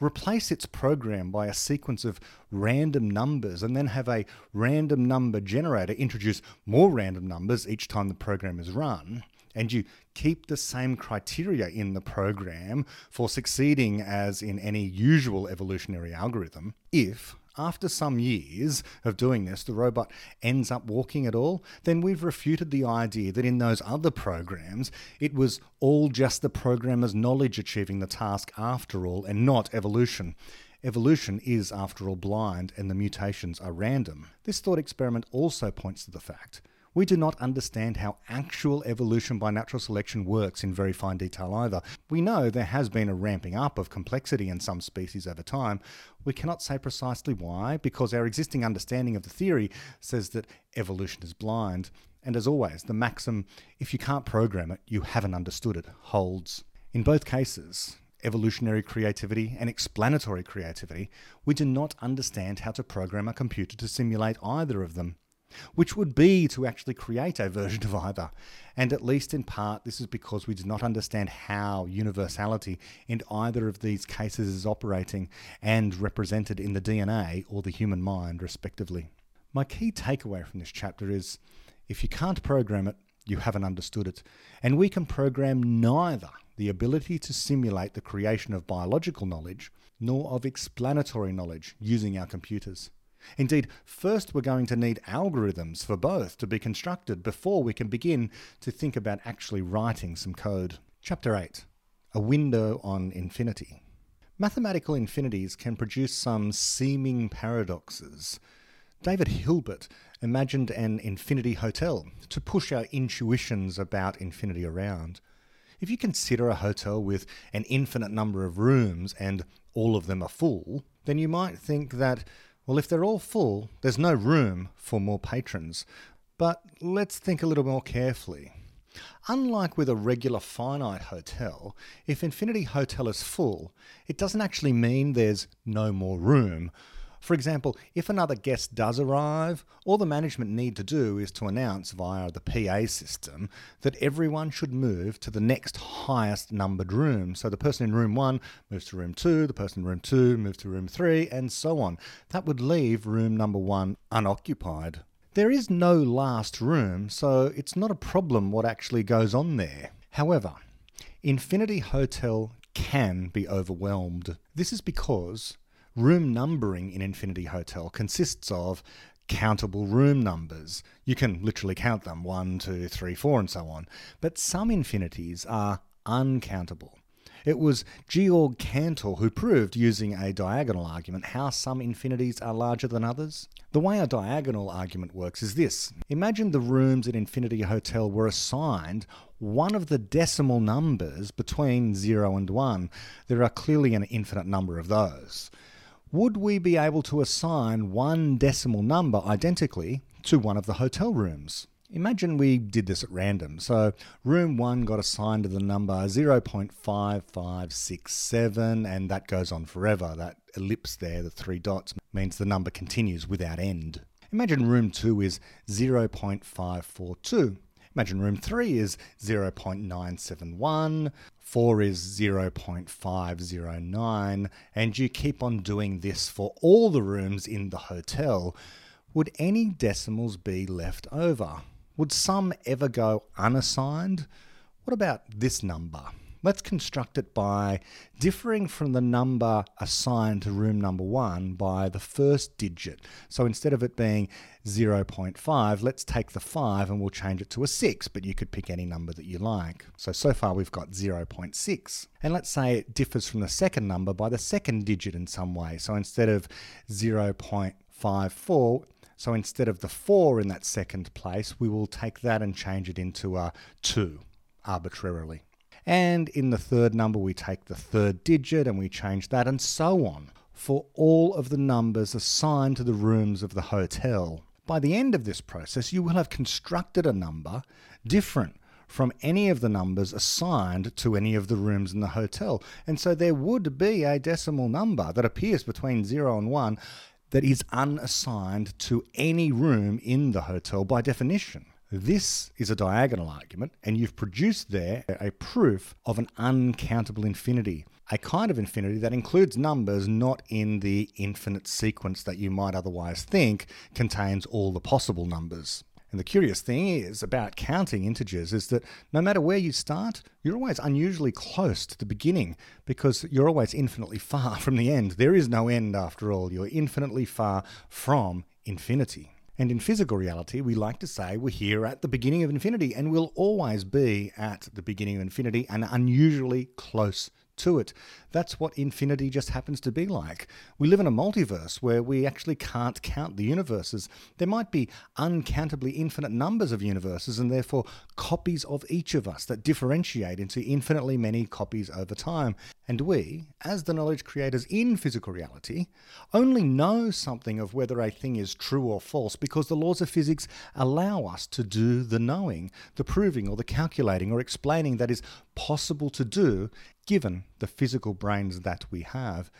Replace its program by a sequence of random numbers and then have a random number generator introduce more random numbers each time the program is run. And you keep the same criteria in the program for succeeding as in any usual evolutionary algorithm if after some years of doing this, the robot ends up walking at all, then we've refuted the idea that in those other programs, it was all just the programmer's knowledge achieving the task after all, and not evolution. Evolution is, after all, blind, and the mutations are random. This thought experiment also points to the fact we do not understand how actual evolution by natural selection works in very fine detail either. We know there has been a ramping up of complexity in some species over time. We cannot say precisely why, because our existing understanding of the theory says that evolution is blind. And as always, the maxim, if you can't program it, you haven't understood it, holds. In both cases, evolutionary creativity and explanatory creativity, we do not understand how to program a computer to simulate either of them which would be to actually create a version of either. And at least in part, this is because we do not understand how universality in either of these cases is operating and represented in the DNA or the human mind, respectively. My key takeaway from this chapter is if you can't program it, you haven't understood it. And we can program neither the ability to simulate the creation of biological knowledge nor of explanatory knowledge using our computers. Indeed, first we're going to need algorithms for both to be constructed before we can begin to think about actually writing some code. Chapter 8 A Window on Infinity. Mathematical infinities can produce some seeming paradoxes. David Hilbert imagined an infinity hotel to push our intuitions about infinity around. If you consider a hotel with an infinite number of rooms and all of them are full, then you might think that well, if they're all full, there's no room for more patrons. But let's think a little more carefully. Unlike with a regular finite hotel, if Infinity Hotel is full, it doesn't actually mean there's no more room. For example, if another guest does arrive, all the management need to do is to announce via the PA system that everyone should move to the next highest numbered room. So the person in room one moves to room two, the person in room two moves to room three, and so on. That would leave room number one unoccupied. There is no last room, so it's not a problem what actually goes on there. However, Infinity Hotel can be overwhelmed. This is because room numbering in Infinity Hotel consists of countable room numbers. You can literally count them one, two, three, four, and so on. But some infinities are uncountable. It was Georg Cantor who proved, using a diagonal argument, how some infinities are larger than others. The way a diagonal argument works is this Imagine the rooms at Infinity Hotel were assigned one of the decimal numbers between 0 and 1. There are clearly an infinite number of those. Would we be able to assign one decimal number identically to one of the hotel rooms? Imagine we did this at random. So, room 1 got assigned to the number 0.5567, and that goes on forever. That ellipse there, the three dots, means the number continues without end. Imagine room 2 is 0.542. Imagine room 3 is 0.971, 4 is 0.509, and you keep on doing this for all the rooms in the hotel. Would any decimals be left over? Would some ever go unassigned? What about this number? Let's construct it by differing from the number assigned to room number one by the first digit. So instead of it being 0.5, let's take the 5 and we'll change it to a 6, but you could pick any number that you like. So, so far we've got 0.6. And let's say it differs from the second number by the second digit in some way. So instead of 0.54, so instead of the 4 in that second place, we will take that and change it into a 2 arbitrarily. And in the third number, we take the third digit and we change that, and so on, for all of the numbers assigned to the rooms of the hotel. By the end of this process, you will have constructed a number different from any of the numbers assigned to any of the rooms in the hotel. And so there would be a decimal number that appears between 0 and 1 that is unassigned to any room in the hotel by definition. This is a diagonal argument, and you've produced there a proof of an uncountable infinity, a kind of infinity that includes numbers not in the infinite sequence that you might otherwise think contains all the possible numbers. And the curious thing is about counting integers is that no matter where you start, you're always unusually close to the beginning because you're always infinitely far from the end. There is no end after all. You're infinitely far from infinity. And in physical reality, we like to say we're here at the beginning of infinity and we'll always be at the beginning of infinity and unusually close to it. That's what infinity just happens to be like. We live in a multiverse where we actually can't count the universes. There might be uncountably infinite numbers of universes and therefore copies of each of us that differentiate into infinitely many copies over time. And we, as the knowledge creators in physical reality, only know something of whether a thing is true or false because the laws of physics allow us to do the knowing, the proving, or the calculating or explaining that is possible to do given the physical brains that we have.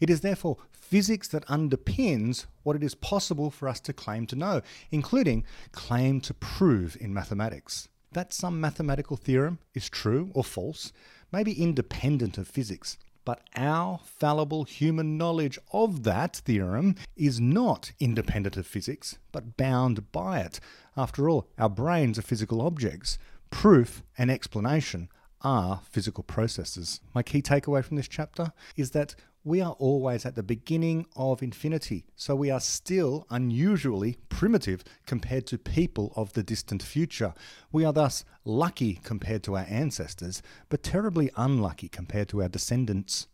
It is therefore physics that underpins what it is possible for us to claim to know, including claim to prove in mathematics. That some mathematical theorem is true or false may be independent of physics, but our fallible human knowledge of that theorem is not independent of physics, but bound by it. After all, our brains are physical objects. Proof and explanation are physical processes. My key takeaway from this chapter is that we are always at the beginning of infinity, so we are still unusually primitive compared to people of the distant future. We are thus lucky compared to our ancestors, but terribly unlucky compared to our descendants.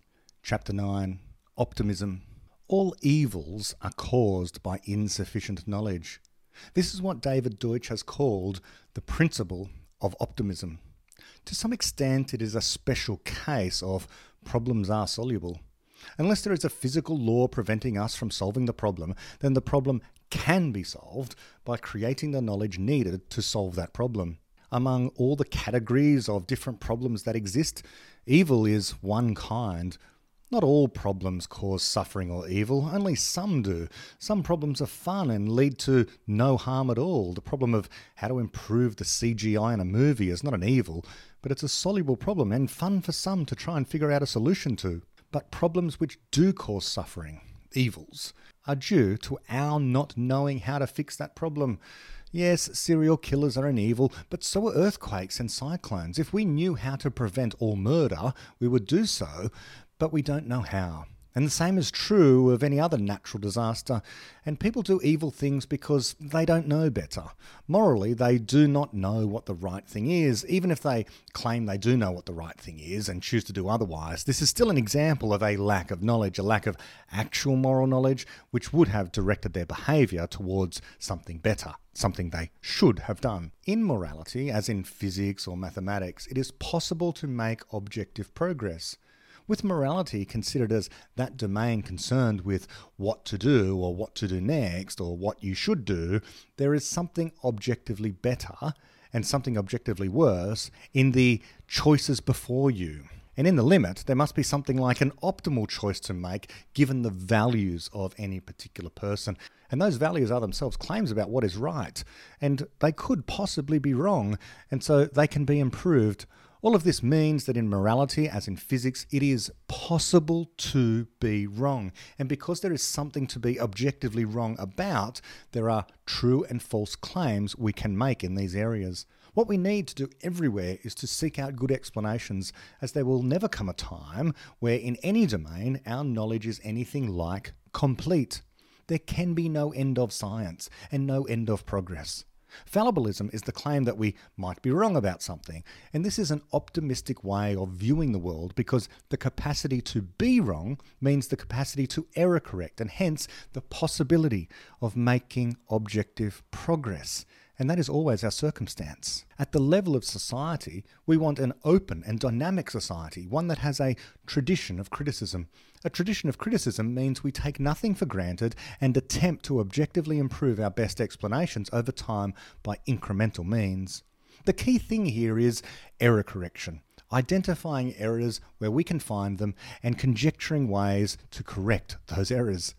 Chapter 9 Optimism. All evils are caused by insufficient knowledge. This is what David Deutsch has called the principle of optimism. To some extent, it is a special case of problems are soluble. Unless there is a physical law preventing us from solving the problem, then the problem can be solved by creating the knowledge needed to solve that problem. Among all the categories of different problems that exist, evil is one kind. Not all problems cause suffering or evil, only some do. Some problems are fun and lead to no harm at all. The problem of how to improve the CGI in a movie is not an evil, but it's a soluble problem and fun for some to try and figure out a solution to. But problems which do cause suffering, evils, are due to our not knowing how to fix that problem. Yes, serial killers are an evil, but so are earthquakes and cyclones. If we knew how to prevent all murder, we would do so, but we don't know how. And the same is true of any other natural disaster. And people do evil things because they don't know better. Morally, they do not know what the right thing is. Even if they claim they do know what the right thing is and choose to do otherwise, this is still an example of a lack of knowledge, a lack of actual moral knowledge, which would have directed their behaviour towards something better, something they should have done. In morality, as in physics or mathematics, it is possible to make objective progress with morality considered as that domain concerned with what to do or what to do next or what you should do, there is something objectively better and something objectively worse in the choices before you. And in the limit, there must be something like an optimal choice to make given the values of any particular person. And those values are themselves claims about what is right. And they could possibly be wrong. And so they can be improved all of this means that in morality, as in physics, it is possible to be wrong. And because there is something to be objectively wrong about, there are true and false claims we can make in these areas. What we need to do everywhere is to seek out good explanations, as there will never come a time where, in any domain, our knowledge is anything like complete. There can be no end of science and no end of progress. Fallibilism is the claim that we might be wrong about something, and this is an optimistic way of viewing the world because the capacity to be wrong means the capacity to error correct, and hence the possibility of making objective progress and that is always our circumstance. At the level of society, we want an open and dynamic society, one that has a tradition of criticism. A tradition of criticism means we take nothing for granted and attempt to objectively improve our best explanations over time by incremental means. The key thing here is error correction identifying errors where we can find them and conjecturing ways to correct those errors.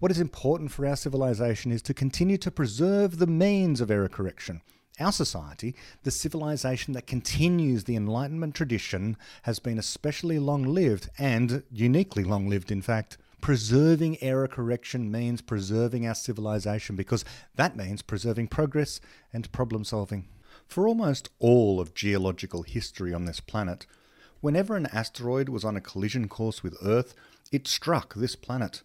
What is important for our civilization is to continue to preserve the means of error correction. Our society, the civilization that continues the Enlightenment tradition, has been especially long lived and uniquely long lived, in fact. Preserving error correction means preserving our civilization because that means preserving progress and problem solving. For almost all of geological history on this planet, whenever an asteroid was on a collision course with Earth, it struck this planet.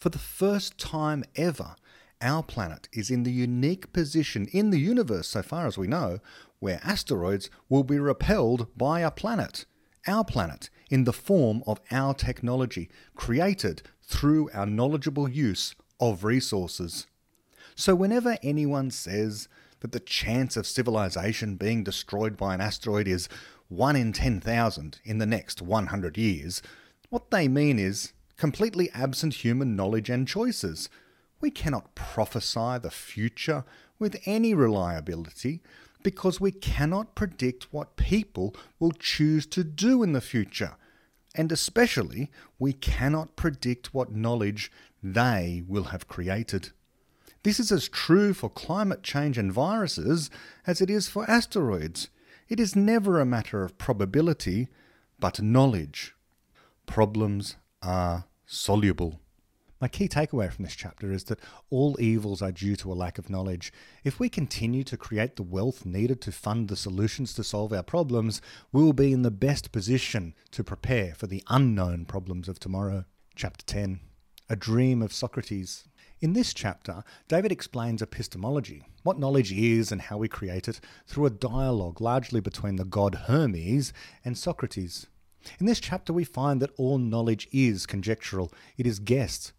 For the first time ever, our planet is in the unique position in the universe, so far as we know, where asteroids will be repelled by a planet. Our planet, in the form of our technology, created through our knowledgeable use of resources. So, whenever anyone says that the chance of civilization being destroyed by an asteroid is 1 in 10,000 in the next 100 years, what they mean is completely absent human knowledge and choices. We cannot prophesy the future with any reliability because we cannot predict what people will choose to do in the future. And especially, we cannot predict what knowledge they will have created. This is as true for climate change and viruses as it is for asteroids. It is never a matter of probability, but knowledge. Problems are soluble. My key takeaway from this chapter is that all evils are due to a lack of knowledge. If we continue to create the wealth needed to fund the solutions to solve our problems, we will be in the best position to prepare for the unknown problems of tomorrow. Chapter 10 A Dream of Socrates. In this chapter, David explains epistemology, what knowledge is and how we create it, through a dialogue largely between the god Hermes and Socrates. In this chapter, we find that all knowledge is conjectural, it is guessed.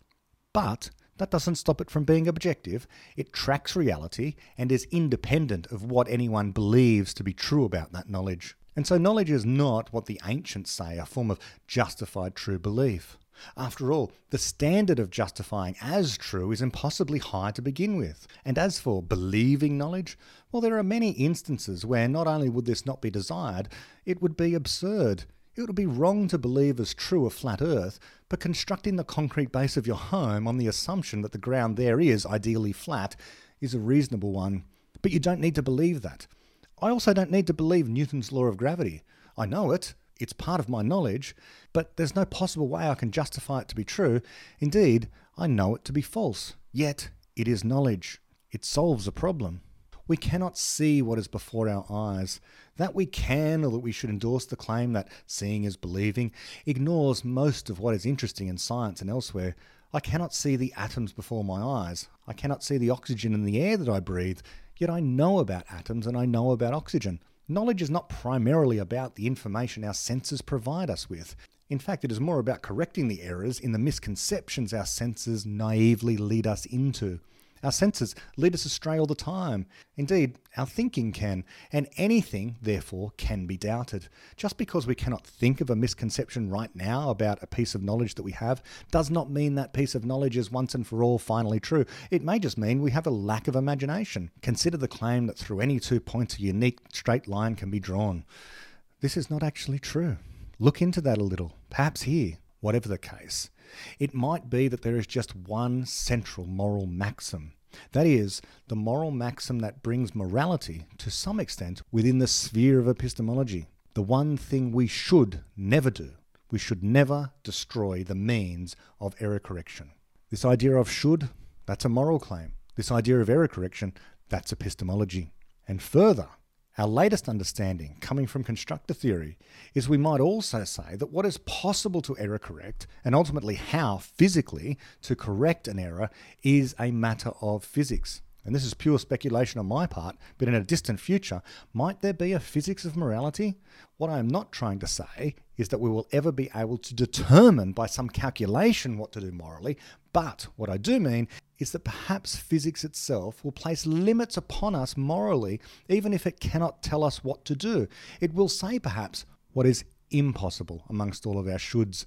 But that doesn't stop it from being objective. It tracks reality and is independent of what anyone believes to be true about that knowledge. And so, knowledge is not what the ancients say, a form of justified true belief. After all, the standard of justifying as true is impossibly high to begin with. And as for believing knowledge, well, there are many instances where not only would this not be desired, it would be absurd. It would be wrong to believe as true a flat earth, but constructing the concrete base of your home on the assumption that the ground there is ideally flat is a reasonable one. But you don't need to believe that. I also don't need to believe Newton's law of gravity. I know it, it's part of my knowledge, but there's no possible way I can justify it to be true. Indeed, I know it to be false. Yet, it is knowledge. It solves a problem. We cannot see what is before our eyes. That we can, or that we should endorse the claim that seeing is believing, ignores most of what is interesting in science and elsewhere. I cannot see the atoms before my eyes. I cannot see the oxygen in the air that I breathe. Yet I know about atoms and I know about oxygen. Knowledge is not primarily about the information our senses provide us with. In fact, it is more about correcting the errors in the misconceptions our senses naively lead us into. Our senses lead us astray all the time. Indeed, our thinking can, and anything, therefore, can be doubted. Just because we cannot think of a misconception right now about a piece of knowledge that we have does not mean that piece of knowledge is once and for all finally true. It may just mean we have a lack of imagination. Consider the claim that through any two points a unique straight line can be drawn. This is not actually true. Look into that a little, perhaps here, whatever the case. It might be that there is just one central moral maxim. That is, the moral maxim that brings morality, to some extent, within the sphere of epistemology. The one thing we should never do. We should never destroy the means of error correction. This idea of should, that's a moral claim. This idea of error correction, that's epistemology. And further, our latest understanding, coming from constructor theory, is we might also say that what is possible to error correct, and ultimately how physically to correct an error, is a matter of physics. And this is pure speculation on my part, but in a distant future, might there be a physics of morality? What I am not trying to say is that we will ever be able to determine by some calculation what to do morally, but what I do mean is that perhaps physics itself will place limits upon us morally, even if it cannot tell us what to do. It will say perhaps what is impossible amongst all of our shoulds.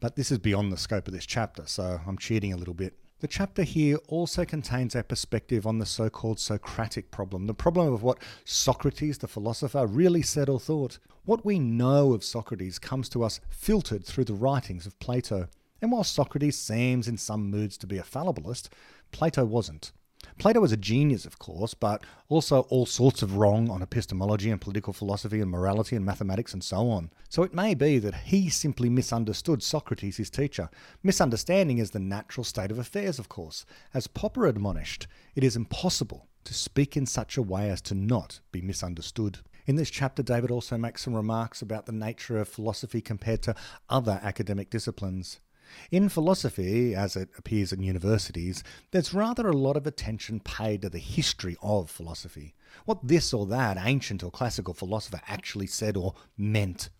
But this is beyond the scope of this chapter, so I'm cheating a little bit. The chapter here also contains a perspective on the so called Socratic problem, the problem of what Socrates, the philosopher, really said or thought. What we know of Socrates comes to us filtered through the writings of Plato. And while Socrates seems in some moods to be a fallibilist, Plato wasn't. Plato was a genius, of course, but also all sorts of wrong on epistemology and political philosophy and morality and mathematics and so on. So it may be that he simply misunderstood Socrates, his teacher. Misunderstanding is the natural state of affairs, of course. As Popper admonished, it is impossible to speak in such a way as to not be misunderstood. In this chapter, David also makes some remarks about the nature of philosophy compared to other academic disciplines. In philosophy, as it appears in universities, there's rather a lot of attention paid to the history of philosophy, what this or that ancient or classical philosopher actually said or meant.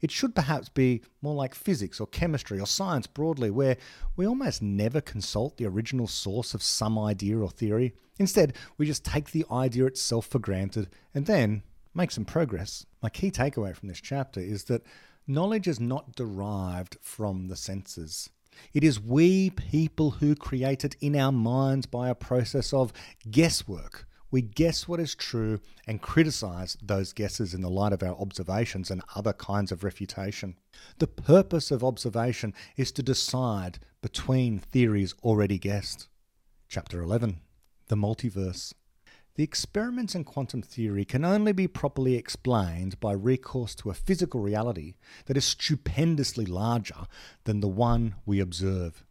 It should perhaps be more like physics or chemistry or science broadly, where we almost never consult the original source of some idea or theory. Instead, we just take the idea itself for granted and then make some progress. My key takeaway from this chapter is that Knowledge is not derived from the senses. It is we people who create it in our minds by a process of guesswork. We guess what is true and criticize those guesses in the light of our observations and other kinds of refutation. The purpose of observation is to decide between theories already guessed. Chapter 11 The Multiverse. The experiments in quantum theory can only be properly explained by recourse to a physical reality that is stupendously larger than the one we observe.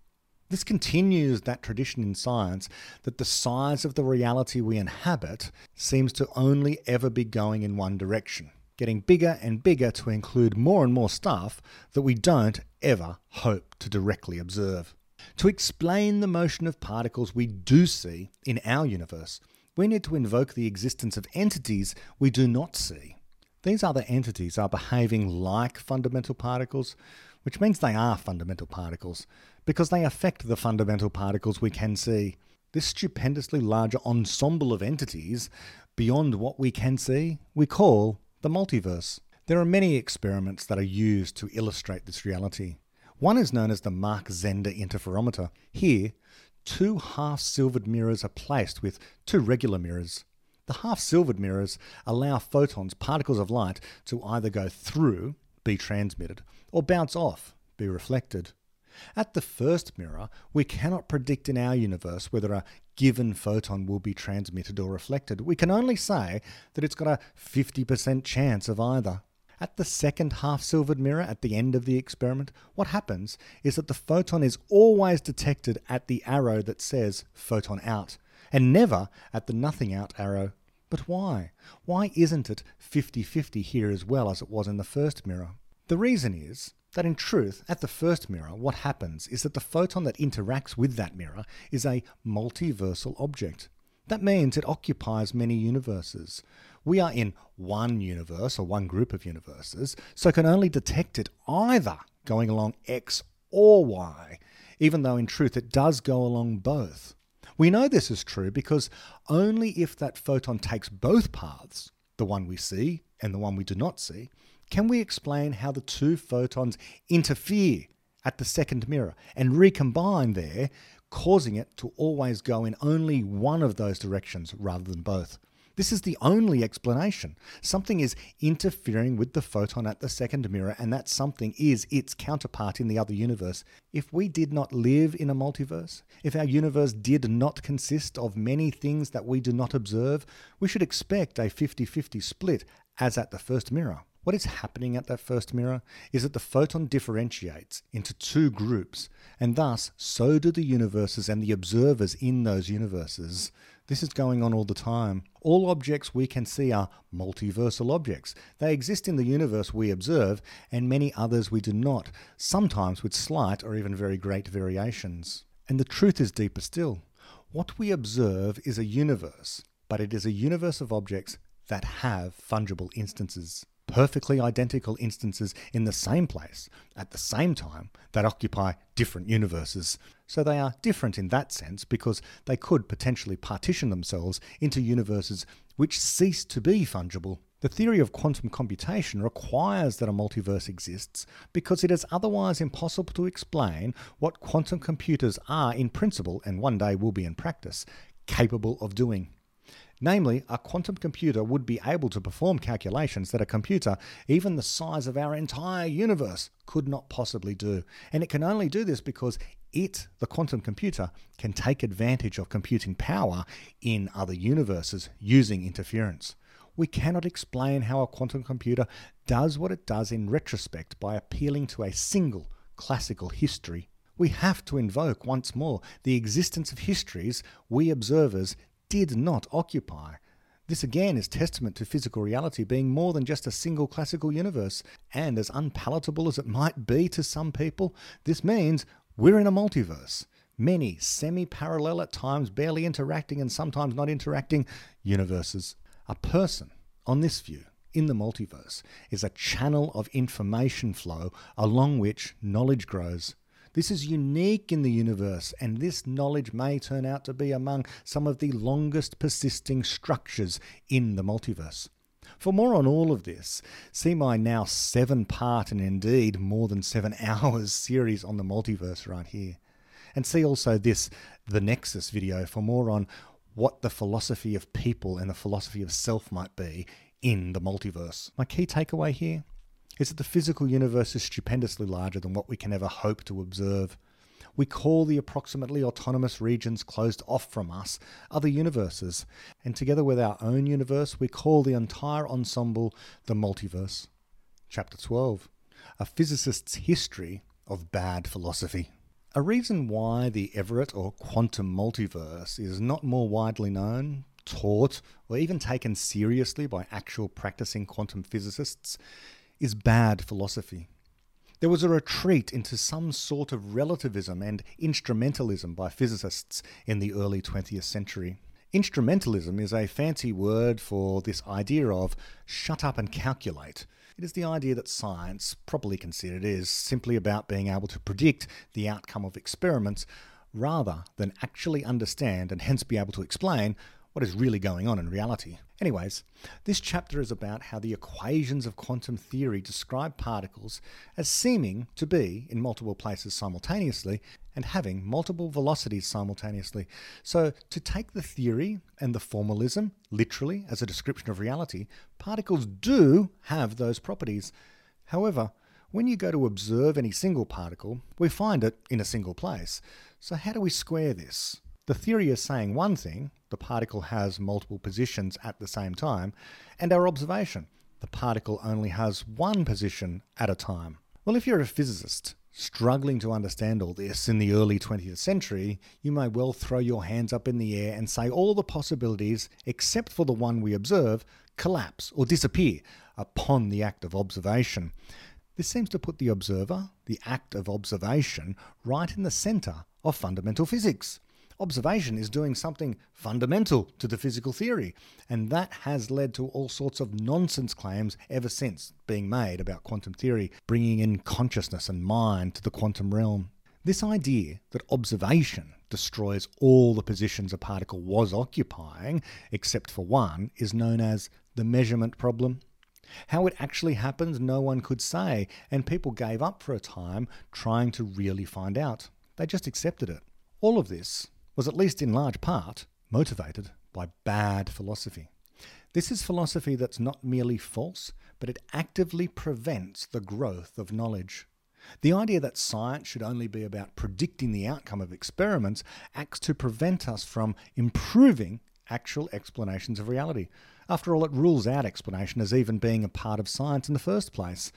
This continues that tradition in science that the size of the reality we inhabit seems to only ever be going in one direction, getting bigger and bigger to include more and more stuff that we don't ever hope to directly observe. To explain the motion of particles we do see in our universe, we need to invoke the existence of entities we do not see. These other entities are behaving like fundamental particles, which means they are fundamental particles, because they affect the fundamental particles we can see. This stupendously large ensemble of entities, beyond what we can see, we call the multiverse. There are many experiments that are used to illustrate this reality. One is known as the Mach Zehnder interferometer. Here, two half silvered mirrors are placed with two regular mirrors. The half silvered mirrors allow photons, particles of light, to either go through be transmitted, or bounce off, be reflected. At the first mirror, we cannot predict in our universe whether a given photon will be transmitted or reflected. We can only say that it's got a 50% chance of either. At the second half silvered mirror at the end of the experiment, what happens is that the photon is always detected at the arrow that says photon out, and never at the nothing out arrow. But why? Why isn't it 50 50 here as well as it was in the first mirror? The reason is that in truth, at the first mirror, what happens is that the photon that interacts with that mirror is a multiversal object. That means it occupies many universes. We are in one universe or one group of universes, so can only detect it either going along X or Y, even though in truth it does go along both. We know this is true because only if that photon takes both paths, the one we see and the one we do not see, can we explain how the two photons interfere at the second mirror and recombine there, causing it to always go in only one of those directions rather than both? This is the only explanation. Something is interfering with the photon at the second mirror, and that something is its counterpart in the other universe. If we did not live in a multiverse, if our universe did not consist of many things that we do not observe, we should expect a 50 50 split as at the first mirror. What is happening at that first mirror is that the photon differentiates into two groups, and thus so do the universes and the observers in those universes. This is going on all the time. All objects we can see are multiversal objects. They exist in the universe we observe, and many others we do not, sometimes with slight or even very great variations. And the truth is deeper still. What we observe is a universe, but it is a universe of objects that have fungible instances perfectly identical instances in the same place at the same time that occupy different universes. So they are different in that sense because they could potentially partition themselves into universes which cease to be fungible. The theory of quantum computation requires that a multiverse exists because it is otherwise impossible to explain what quantum computers are in principle and one day will be in practice capable of doing. Namely, a quantum computer would be able to perform calculations that a computer, even the size of our entire universe, could not possibly do. And it can only do this because it, the quantum computer, can take advantage of computing power in other universes using interference. We cannot explain how a quantum computer does what it does in retrospect by appealing to a single classical history. We have to invoke once more the existence of histories we observers did not occupy. This again is testament to physical reality being more than just a single classical universe, and as unpalatable as it might be to some people, this means we're in a multiverse. Many semi parallel, at times barely interacting and sometimes not interacting universes. A person, on this view, in the multiverse, is a channel of information flow along which knowledge grows. This is unique in the universe, and this knowledge may turn out to be among some of the longest persisting structures in the multiverse. For more on all of this, see my now seven part and indeed more than seven hours series on the multiverse right here. And see also this, the Nexus video, for more on what the philosophy of people and the philosophy of self might be in the multiverse. My key takeaway here is that the physical universe is stupendously larger than what we can ever hope to observe. We call the approximately autonomous regions closed off from us other universes, and together with our own universe, we call the entire ensemble the multiverse. Chapter 12 A Physicist's History of Bad Philosophy. A reason why the Everett or quantum multiverse is not more widely known, taught, or even taken seriously by actual practicing quantum physicists is bad philosophy. There was a retreat into some sort of relativism and instrumentalism by physicists in the early 20th century. Instrumentalism is a fancy word for this idea of shut up and calculate. It is the idea that science, properly considered, is simply about being able to predict the outcome of experiments rather than actually understand and hence be able to explain what is really going on in reality. Anyways, this chapter is about how the equations of quantum theory describe particles as seeming to be in multiple places simultaneously and having multiple velocities simultaneously. So, to take the theory and the formalism literally as a description of reality, particles do have those properties. However, when you go to observe any single particle, we find it in a single place. So, how do we square this? The theory is saying one thing, the particle has multiple positions at the same time, and our observation, the particle only has one position at a time. Well, if you're a physicist struggling to understand all this in the early 20th century, you may well throw your hands up in the air and say all the possibilities, except for the one we observe, collapse or disappear upon the act of observation. This seems to put the observer, the act of observation, right in the centre of fundamental physics. Observation is doing something fundamental to the physical theory, and that has led to all sorts of nonsense claims ever since being made about quantum theory, bringing in consciousness and mind to the quantum realm. This idea that observation destroys all the positions a particle was occupying, except for one, is known as the measurement problem. How it actually happens, no one could say, and people gave up for a time trying to really find out. They just accepted it. All of this was, at least in large part, motivated by bad philosophy. This is philosophy that's not merely false, but it actively prevents the growth of knowledge. The idea that science should only be about predicting the outcome of experiments acts to prevent us from improving actual explanations of reality. After all, it rules out explanation as even being a part of science in the first place.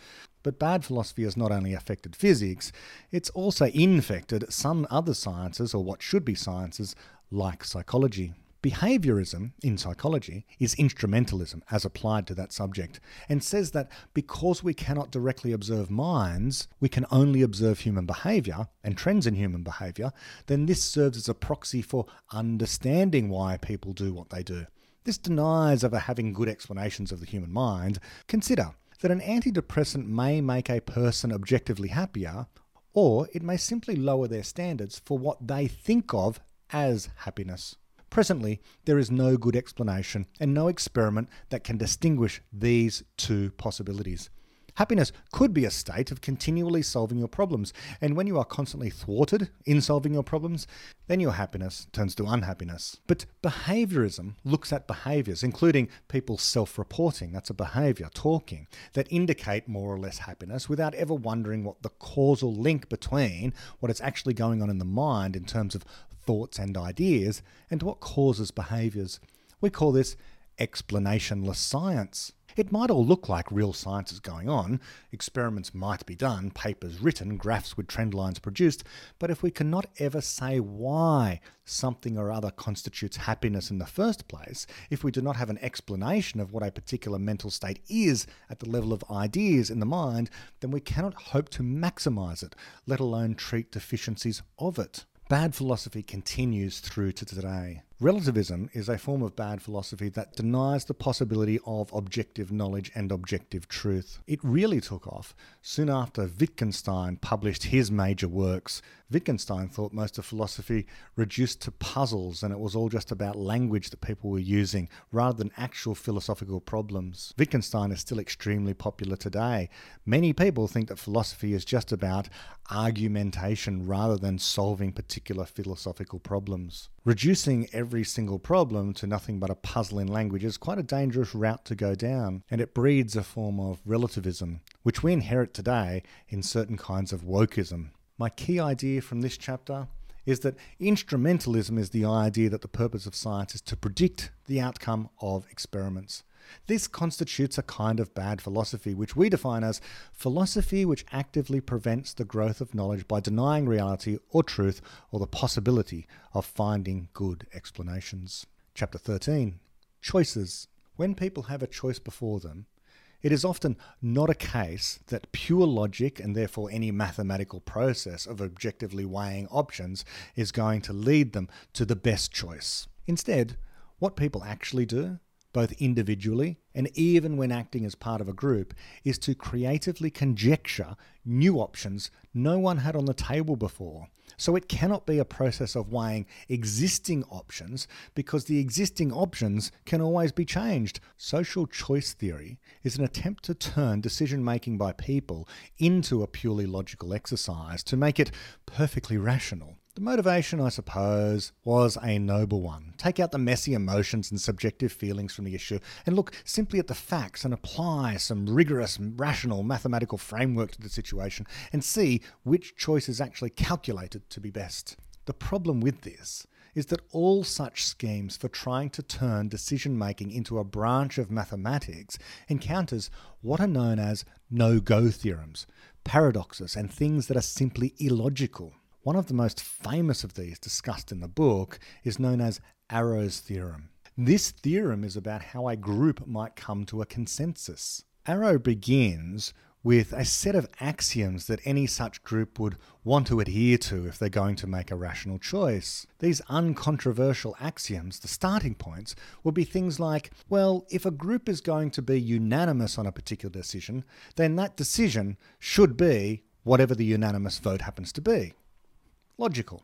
But bad philosophy has not only affected physics, it's also infected some other sciences, or what should be sciences, like psychology. Behaviorism in psychology is instrumentalism as applied to that subject, and says that because we cannot directly observe minds, we can only observe human behavior and trends in human behavior, then this serves as a proxy for understanding why people do what they do. This denies ever having good explanations of the human mind. Consider that an antidepressant may make a person objectively happier, or it may simply lower their standards for what they think of as happiness. Presently, there is no good explanation and no experiment that can distinguish these two possibilities. Happiness could be a state of continually solving your problems, and when you are constantly thwarted in solving your problems, then your happiness turns to unhappiness. But behaviorism looks at behaviors, including people's self reporting, that's a behavior, talking, that indicate more or less happiness without ever wondering what the causal link between what is actually going on in the mind in terms of thoughts and ideas and what causes behaviors. We call this explanationless science. It might all look like real science is going on, experiments might be done, papers written, graphs with trend lines produced, but if we cannot ever say why something or other constitutes happiness in the first place, if we do not have an explanation of what a particular mental state is at the level of ideas in the mind, then we cannot hope to maximize it, let alone treat deficiencies of it. Bad philosophy continues through to today. Relativism is a form of bad philosophy that denies the possibility of objective knowledge and objective truth. It really took off soon after Wittgenstein published his major works. Wittgenstein thought most of philosophy reduced to puzzles and it was all just about language that people were using rather than actual philosophical problems. Wittgenstein is still extremely popular today. Many people think that philosophy is just about argumentation rather than solving particular philosophical problems. Reducing every single problem to nothing but a puzzle in language is quite a dangerous route to go down, and it breeds a form of relativism, which we inherit today in certain kinds of wokeism. My key idea from this chapter is that instrumentalism is the idea that the purpose of science is to predict the outcome of experiments. This constitutes a kind of bad philosophy, which we define as philosophy which actively prevents the growth of knowledge by denying reality or truth or the possibility of finding good explanations. Chapter 13 Choices. When people have a choice before them, it is often not a case that pure logic and therefore any mathematical process of objectively weighing options is going to lead them to the best choice. Instead, what people actually do both individually and even when acting as part of a group, is to creatively conjecture new options no one had on the table before. So it cannot be a process of weighing existing options because the existing options can always be changed. Social choice theory is an attempt to turn decision making by people into a purely logical exercise to make it perfectly rational. The motivation, I suppose, was a noble one. Take out the messy emotions and subjective feelings from the issue and look simply at the facts and apply some rigorous, rational, mathematical framework to the situation and see which choice is actually calculated to be best. The problem with this is that all such schemes for trying to turn decision making into a branch of mathematics encounters what are known as no go theorems, paradoxes, and things that are simply illogical. One of the most famous of these discussed in the book is known as Arrow's theorem. This theorem is about how a group might come to a consensus. Arrow begins with a set of axioms that any such group would want to adhere to if they're going to make a rational choice. These uncontroversial axioms, the starting points, would be things like well, if a group is going to be unanimous on a particular decision, then that decision should be whatever the unanimous vote happens to be logical.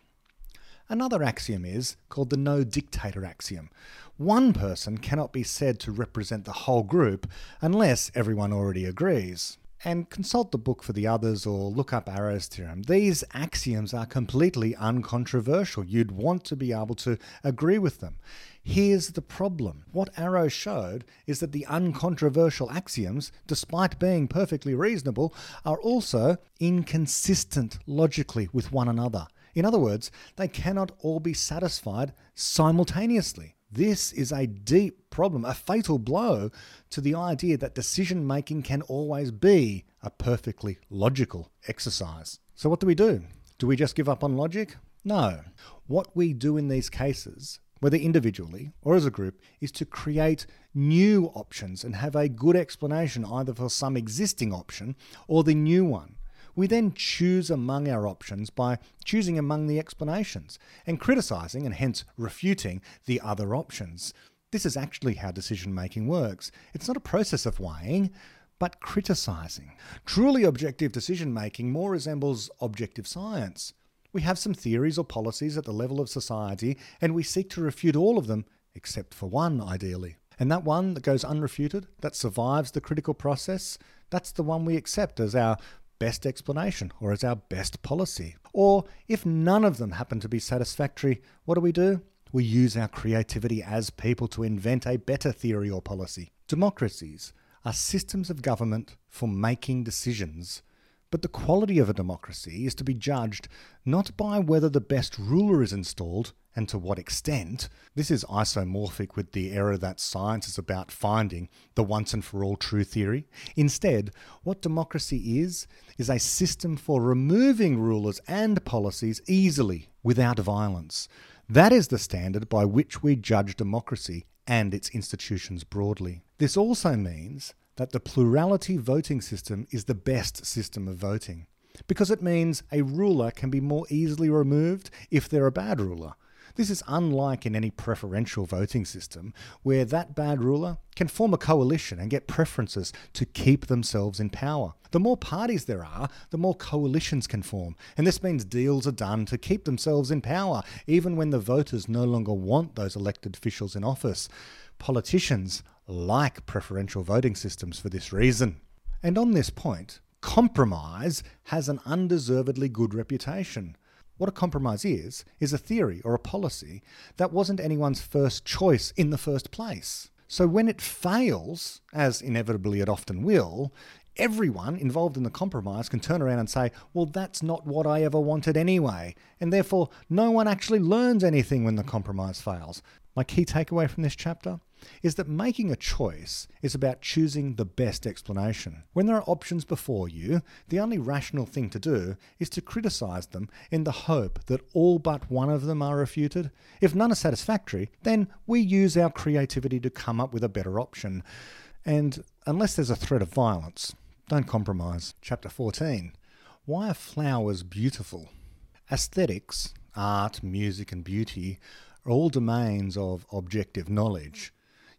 Another axiom is called the no dictator axiom. One person cannot be said to represent the whole group unless everyone already agrees. And consult the book for the others or look up Arrow's theorem. These axioms are completely uncontroversial. You'd want to be able to agree with them. Here's the problem. What Arrow showed is that the uncontroversial axioms, despite being perfectly reasonable, are also inconsistent logically with one another. In other words, they cannot all be satisfied simultaneously. This is a deep problem, a fatal blow to the idea that decision making can always be a perfectly logical exercise. So, what do we do? Do we just give up on logic? No. What we do in these cases, whether individually or as a group, is to create new options and have a good explanation either for some existing option or the new one. We then choose among our options by choosing among the explanations and criticizing and hence refuting the other options. This is actually how decision making works. It's not a process of weighing, but criticizing. Truly objective decision making more resembles objective science. We have some theories or policies at the level of society, and we seek to refute all of them, except for one, ideally. And that one that goes unrefuted, that survives the critical process, that's the one we accept as our best explanation or as our best policy. Or if none of them happen to be satisfactory, what do we do? We use our creativity as people to invent a better theory or policy. Democracies are systems of government for making decisions but the quality of a democracy is to be judged not by whether the best ruler is installed and to what extent. This is isomorphic with the error that science is about finding the once and for all true theory. Instead, what democracy is, is a system for removing rulers and policies easily without violence. That is the standard by which we judge democracy and its institutions broadly. This also means that the plurality voting system is the best system of voting because it means a ruler can be more easily removed if they're a bad ruler. This is unlike in any preferential voting system, where that bad ruler can form a coalition and get preferences to keep themselves in power. The more parties there are, the more coalitions can form, and this means deals are done to keep themselves in power, even when the voters no longer want those elected officials in office. Politicians like preferential voting systems for this reason. And on this point, compromise has an undeservedly good reputation. What a compromise is, is a theory or a policy that wasn't anyone's first choice in the first place. So when it fails, as inevitably it often will, everyone involved in the compromise can turn around and say, well, that's not what I ever wanted anyway. And therefore, no one actually learns anything when the compromise fails. My key takeaway from this chapter is that making a choice is about choosing the best explanation. When there are options before you, the only rational thing to do is to criticize them in the hope that all but one of them are refuted. If none are satisfactory, then we use our creativity to come up with a better option. And unless there's a threat of violence, don't compromise. Chapter 14 Why are flowers beautiful? Aesthetics, art, music, and beauty are all domains of objective knowledge.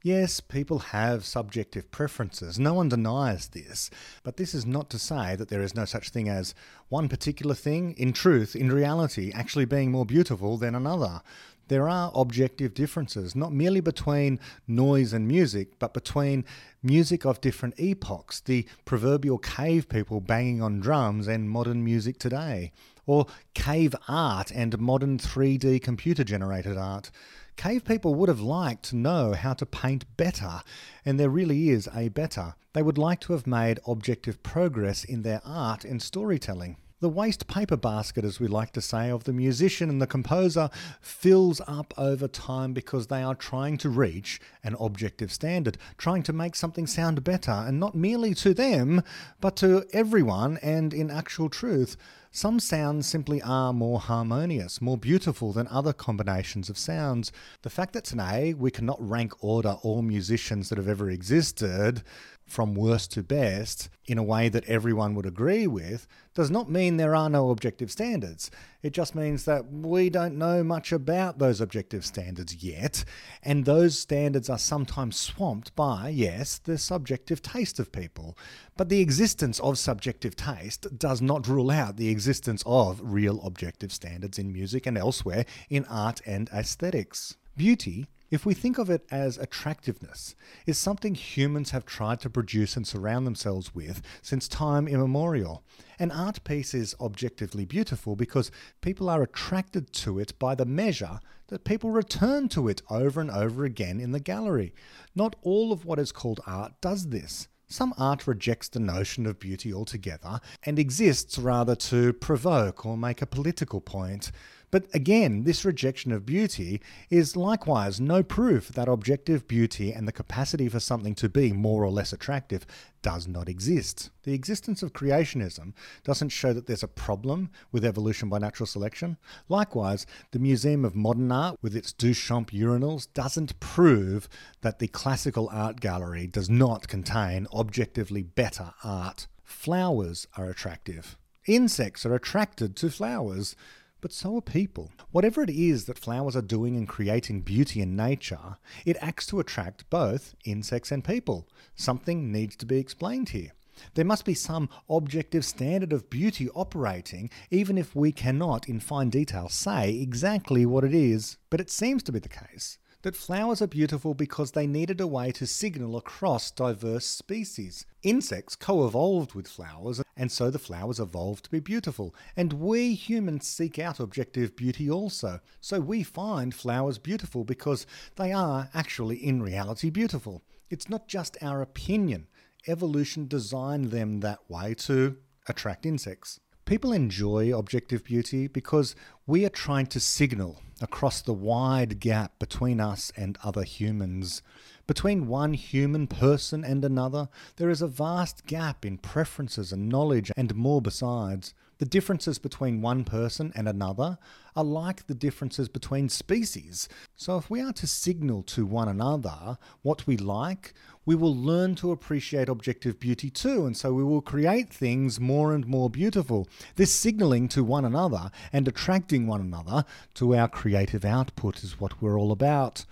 Yes, people have subjective preferences, no one denies this, but this is not to say that there is no such thing as one particular thing, in truth, in reality, actually being more beautiful than another. There are objective differences, not merely between noise and music, but between music of different epochs, the proverbial cave people banging on drums, and modern music today or cave art and modern 3D computer generated art. Cave people would have liked to know how to paint better, and there really is a better. They would like to have made objective progress in their art and storytelling. The waste paper basket, as we like to say, of the musician and the composer fills up over time because they are trying to reach an objective standard, trying to make something sound better, and not merely to them, but to everyone, and in actual truth, some sounds simply are more harmonious, more beautiful than other combinations of sounds. The fact that today we cannot rank order all musicians that have ever existed from worst to best in a way that everyone would agree with does not mean there are no objective standards. It just means that we don't know much about those objective standards yet, and those standards are sometimes swamped by, yes, the subjective taste of people. But the existence of subjective taste does not rule out the existence of real objective standards in music and elsewhere in art and aesthetics. Beauty if we think of it as attractiveness, is something humans have tried to produce and surround themselves with since time immemorial. An art piece is objectively beautiful because people are attracted to it by the measure that people return to it over and over again in the gallery. Not all of what is called art does this. Some art rejects the notion of beauty altogether and exists rather to provoke or make a political point. But again, this rejection of beauty is likewise no proof that objective beauty and the capacity for something to be more or less attractive does not exist. The existence of creationism doesn't show that there's a problem with evolution by natural selection. Likewise, the Museum of Modern Art, with its Duchamp urinals, doesn't prove that the classical art gallery does not contain objectively better art. Flowers are attractive. Insects are attracted to flowers but so are people. Whatever it is that flowers are doing in creating beauty in nature, it acts to attract both insects and people. Something needs to be explained here. There must be some objective standard of beauty operating, even if we cannot, in fine detail, say exactly what it is. But it seems to be the case that flowers are beautiful because they needed a way to signal across diverse species. Insects co evolved with flowers, and so the flowers evolved to be beautiful. And we humans seek out objective beauty also. So we find flowers beautiful because they are actually, in reality, beautiful. It's not just our opinion. Evolution designed them that way to attract insects. People enjoy objective beauty because we are trying to signal across the wide gap between us and other humans. Between one human person and another, there is a vast gap in preferences and knowledge and more besides. The differences between one person and another are like the differences between species. So, if we are to signal to one another what we like, we will learn to appreciate objective beauty too, and so we will create things more and more beautiful. This signaling to one another and attracting one another to our creative output is what we're all about.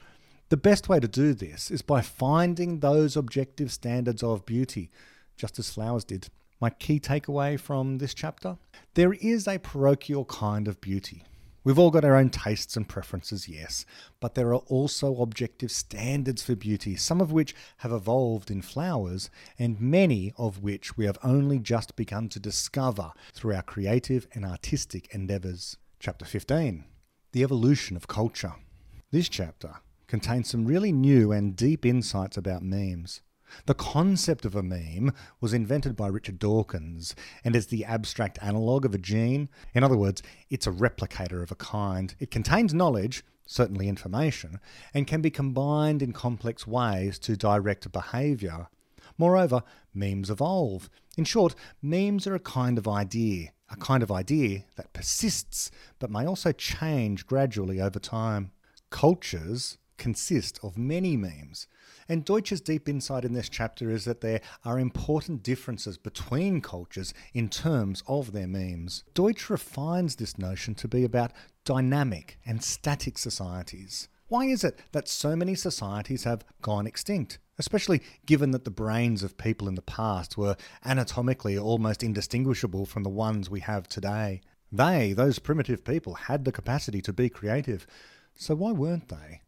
The best way to do this is by finding those objective standards of beauty, just as flowers did. My key takeaway from this chapter there is a parochial kind of beauty. We've all got our own tastes and preferences, yes, but there are also objective standards for beauty, some of which have evolved in flowers, and many of which we have only just begun to discover through our creative and artistic endeavours. Chapter 15 The Evolution of Culture. This chapter contains some really new and deep insights about memes. The concept of a meme was invented by Richard Dawkins and is the abstract analogue of a gene. In other words, it's a replicator of a kind. It contains knowledge, certainly information, and can be combined in complex ways to direct behaviour. Moreover, memes evolve. In short, memes are a kind of idea, a kind of idea that persists but may also change gradually over time. Cultures consist of many memes. And Deutsch's deep insight in this chapter is that there are important differences between cultures in terms of their memes. Deutsch refines this notion to be about dynamic and static societies. Why is it that so many societies have gone extinct? Especially given that the brains of people in the past were anatomically almost indistinguishable from the ones we have today. They, those primitive people, had the capacity to be creative. So why weren't they?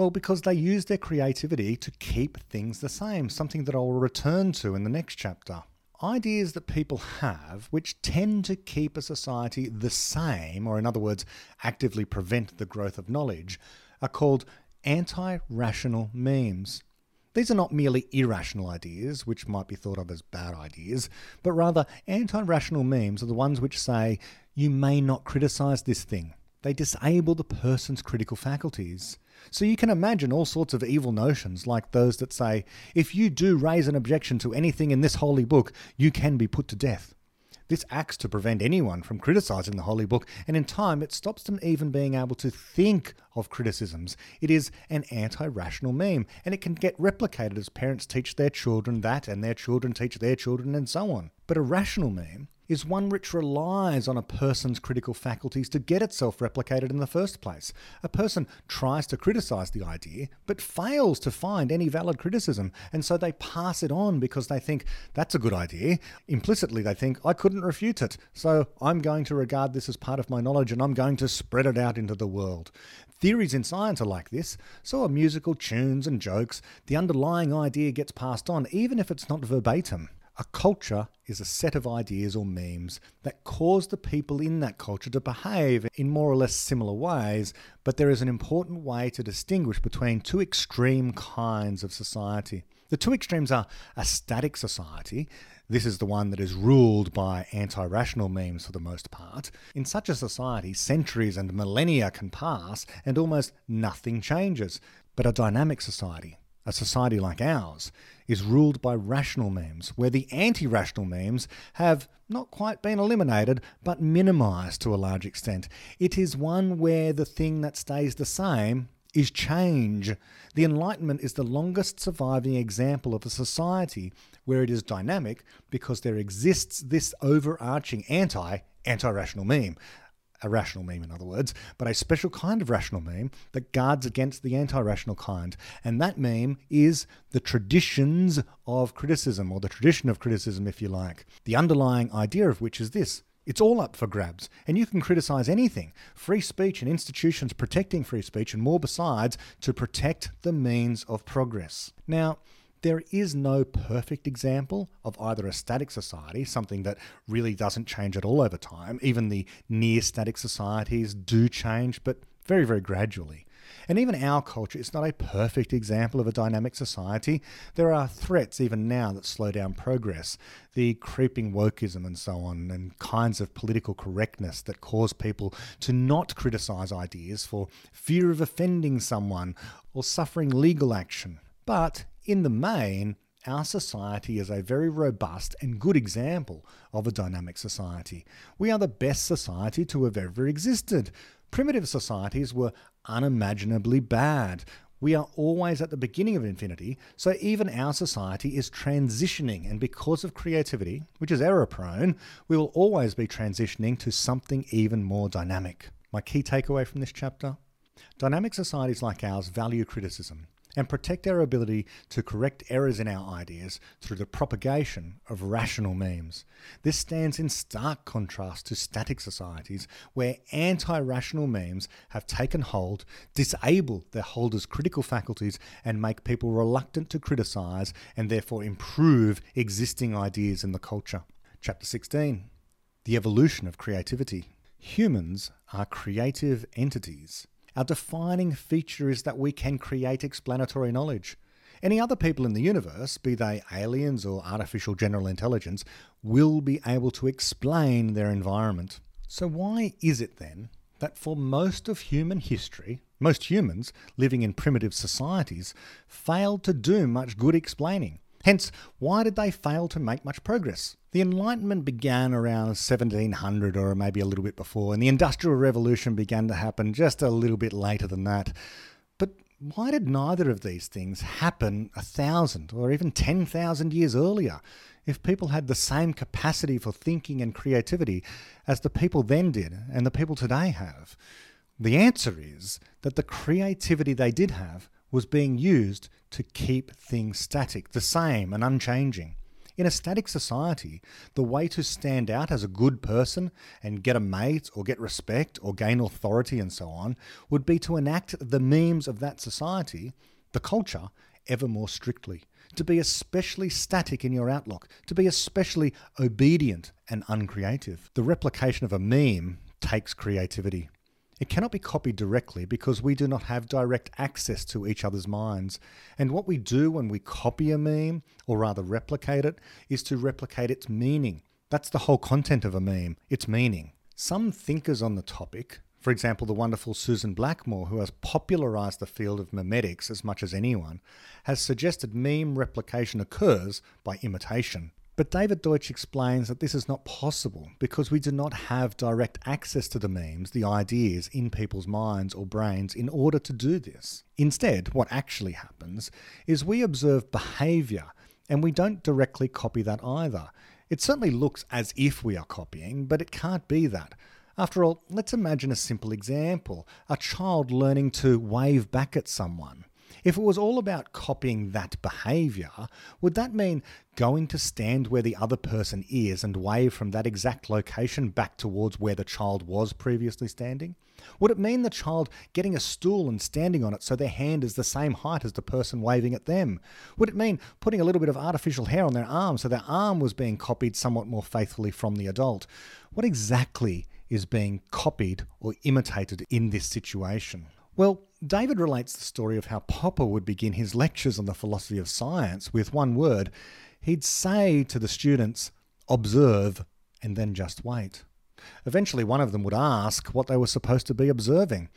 Well, because they use their creativity to keep things the same, something that I'll return to in the next chapter. ideas that people have which tend to keep a society the same, or in other words, actively prevent the growth of knowledge, are called anti rational memes. These are not merely irrational ideas, which might be thought of as bad ideas, but rather anti rational memes are the ones which say, you may not criticize this thing. They disable the person's critical faculties. So you can imagine all sorts of evil notions, like those that say, if you do raise an objection to anything in this holy book, you can be put to death. This acts to prevent anyone from criticizing the Holy Book, and in time it stops them even being able to think of criticisms. It is an anti rational meme, and it can get replicated as parents teach their children that, and their children teach their children, and so on. But a rational meme is one which relies on a person's critical faculties to get itself replicated in the first place. A person tries to criticize the idea, but fails to find any valid criticism, and so they pass it on because they think that's a good idea. Implicitly, they think, I couldn't refute it, so I'm going to regard this as part of my knowledge and I'm going to spread it out into the world. Theories in science are like this, so are musical tunes and jokes. The underlying idea gets passed on, even if it's not verbatim. A culture is a set of ideas or memes that cause the people in that culture to behave in more or less similar ways, but there is an important way to distinguish between two extreme kinds of society. The two extremes are a static society. This is the one that is ruled by anti rational memes for the most part. In such a society, centuries and millennia can pass and almost nothing changes. But a dynamic society, a society like ours, is ruled by rational memes, where the anti rational memes have not quite been eliminated, but minimized to a large extent. It is one where the thing that stays the same is change. The Enlightenment is the longest surviving example of a society where it is dynamic because there exists this overarching anti anti rational meme a rational meme, in other words, but a special kind of rational meme that guards against the anti rational kind. And that meme is the traditions of criticism, or the tradition of criticism, if you like. The underlying idea of which is this it's all up for grabs, and you can criticize anything free speech and institutions protecting free speech, and more besides, to protect the means of progress. Now, there is no perfect example of either a static society, something that really doesn't change at all over time. Even the near static societies do change, but very, very gradually. And even our culture is not a perfect example of a dynamic society. There are threats even now that slow down progress. The creeping wokeism and so on, and kinds of political correctness that cause people to not criticize ideas for fear of offending someone or suffering legal action. But in the main, our society is a very robust and good example of a dynamic society. We are the best society to have ever existed. Primitive societies were unimaginably bad. We are always at the beginning of infinity, so even our society is transitioning, and because of creativity, which is error prone, we will always be transitioning to something even more dynamic. My key takeaway from this chapter dynamic societies like ours value criticism and protect our ability to correct errors in our ideas through the propagation of rational memes. This stands in stark contrast to static societies where anti rational memes have taken hold, disable their holders' critical faculties, and make people reluctant to criticize and therefore improve existing ideas in the culture. Chapter 16 The Evolution of Creativity. Humans are creative entities our defining feature is that we can create explanatory knowledge. Any other people in the universe, be they aliens or artificial general intelligence, will be able to explain their environment. So, why is it then that for most of human history, most humans living in primitive societies failed to do much good explaining? Hence, why did they fail to make much progress? The Enlightenment began around 1700 or maybe a little bit before, and the Industrial Revolution began to happen just a little bit later than that. But why did neither of these things happen a thousand or even 10,000 years earlier if people had the same capacity for thinking and creativity as the people then did and the people today have? The answer is that the creativity they did have was being used to keep things static, the same and unchanging. In a static society, the way to stand out as a good person and get a mate or get respect or gain authority and so on would be to enact the memes of that society, the culture, ever more strictly, to be especially static in your outlook, to be especially obedient and uncreative. The replication of a meme takes creativity. It cannot be copied directly because we do not have direct access to each other's minds. And what we do when we copy a meme, or rather replicate it, is to replicate its meaning. That's the whole content of a meme, its meaning. Some thinkers on the topic, for example, the wonderful Susan Blackmore, who has popularized the field of memetics as much as anyone, has suggested meme replication occurs by imitation. But David Deutsch explains that this is not possible because we do not have direct access to the memes, the ideas in people's minds or brains in order to do this. Instead, what actually happens is we observe behavior and we don't directly copy that either. It certainly looks as if we are copying, but it can't be that. After all, let's imagine a simple example a child learning to wave back at someone. If it was all about copying that behavior, would that mean going to stand where the other person is and wave from that exact location back towards where the child was previously standing? Would it mean the child getting a stool and standing on it so their hand is the same height as the person waving at them? Would it mean putting a little bit of artificial hair on their arm so their arm was being copied somewhat more faithfully from the adult? What exactly is being copied or imitated in this situation? Well, David relates the story of how Popper would begin his lectures on the philosophy of science with one word. He'd say to the students, observe, and then just wait. Eventually, one of them would ask what they were supposed to be observing.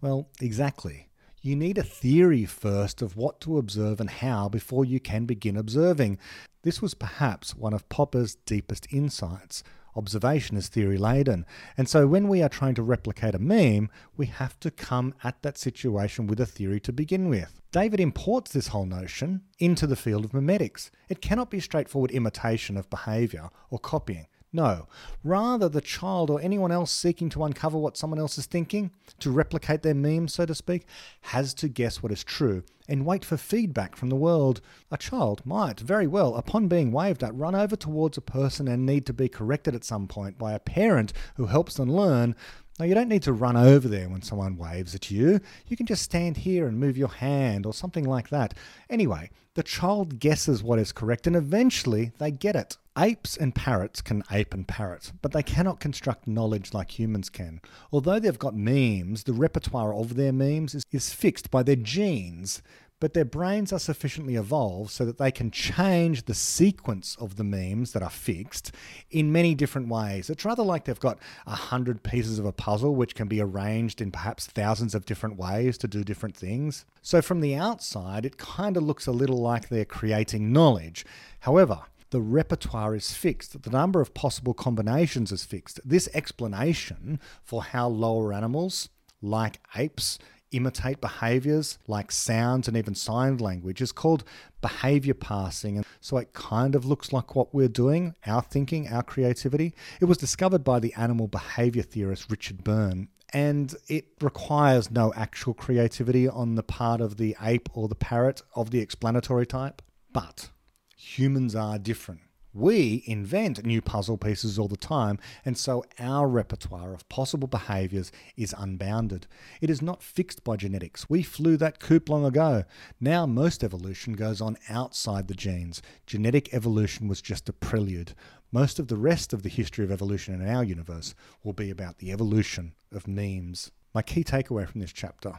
Well, exactly. You need a theory first of what to observe and how before you can begin observing. This was perhaps one of Popper's deepest insights. Observation is theory laden. And so when we are trying to replicate a meme, we have to come at that situation with a theory to begin with. David imports this whole notion into the field of memetics. It cannot be straightforward imitation of behavior or copying. No, rather the child or anyone else seeking to uncover what someone else is thinking, to replicate their meme, so to speak, has to guess what is true and wait for feedback from the world. A child might very well, upon being waved at, run over towards a person and need to be corrected at some point by a parent who helps them learn now, you don't need to run over there when someone waves at you. You can just stand here and move your hand or something like that. Anyway, the child guesses what is correct and eventually they get it. Apes and parrots can ape and parrot, but they cannot construct knowledge like humans can. Although they've got memes, the repertoire of their memes is, is fixed by their genes but their brains are sufficiently evolved so that they can change the sequence of the memes that are fixed in many different ways. It's rather like they've got a hundred pieces of a puzzle which can be arranged in perhaps thousands of different ways to do different things. So from the outside, it kind of looks a little like they're creating knowledge. However, the repertoire is fixed, the number of possible combinations is fixed. This explanation for how lower animals, like apes, imitate behaviors like sounds and even sign language is called behavior parsing. And so it kind of looks like what we're doing, our thinking, our creativity. It was discovered by the animal behavior theorist Richard Byrne. And it requires no actual creativity on the part of the ape or the parrot of the explanatory type. But humans are different. We invent new puzzle pieces all the time, and so our repertoire of possible behaviours is unbounded. It is not fixed by genetics. We flew that coop long ago. Now most evolution goes on outside the genes. Genetic evolution was just a prelude. Most of the rest of the history of evolution in our universe will be about the evolution of memes. My key takeaway from this chapter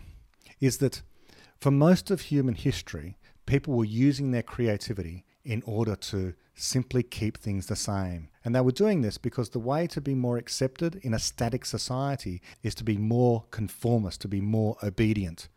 is that for most of human history, people were using their creativity in order to simply keep things the same. And they were doing this because the way to be more accepted in a static society is to be more conformist, to be more obedient.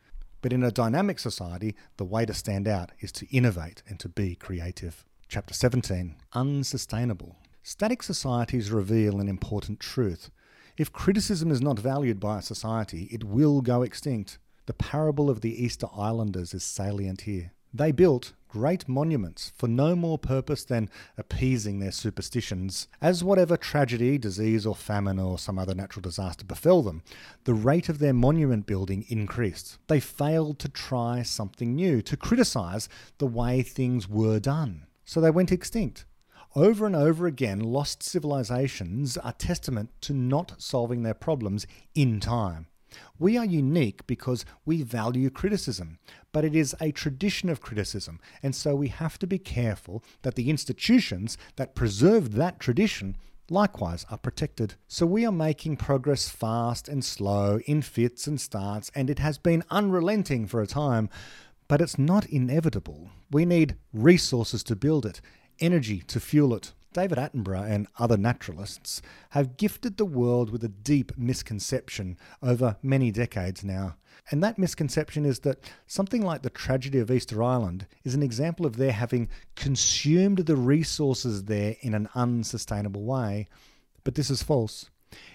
But in a dynamic society, the way to stand out is to innovate and to be creative. Chapter 17 Unsustainable. Static societies reveal an important truth. If criticism is not valued by a society, it will go extinct. The parable of the Easter Islanders is salient here. They built great monuments for no more purpose than appeasing their superstitions. As whatever tragedy, disease, or famine, or some other natural disaster befell them, the rate of their monument building increased. They failed to try something new, to criticize the way things were done. So they went extinct. Over and over again, lost civilizations are testament to not solving their problems in time. We are unique because we value criticism, but it is a tradition of criticism, and so we have to be careful that the institutions that preserve that tradition likewise are protected. So we are making progress fast and slow, in fits and starts, and it has been unrelenting for a time, but it's not inevitable. We need resources to build it, energy to fuel it. David Attenborough and other naturalists have gifted the world with a deep misconception over many decades now. And that misconception is that something like the tragedy of Easter Island is an example of their having consumed the resources there in an unsustainable way. But this is false.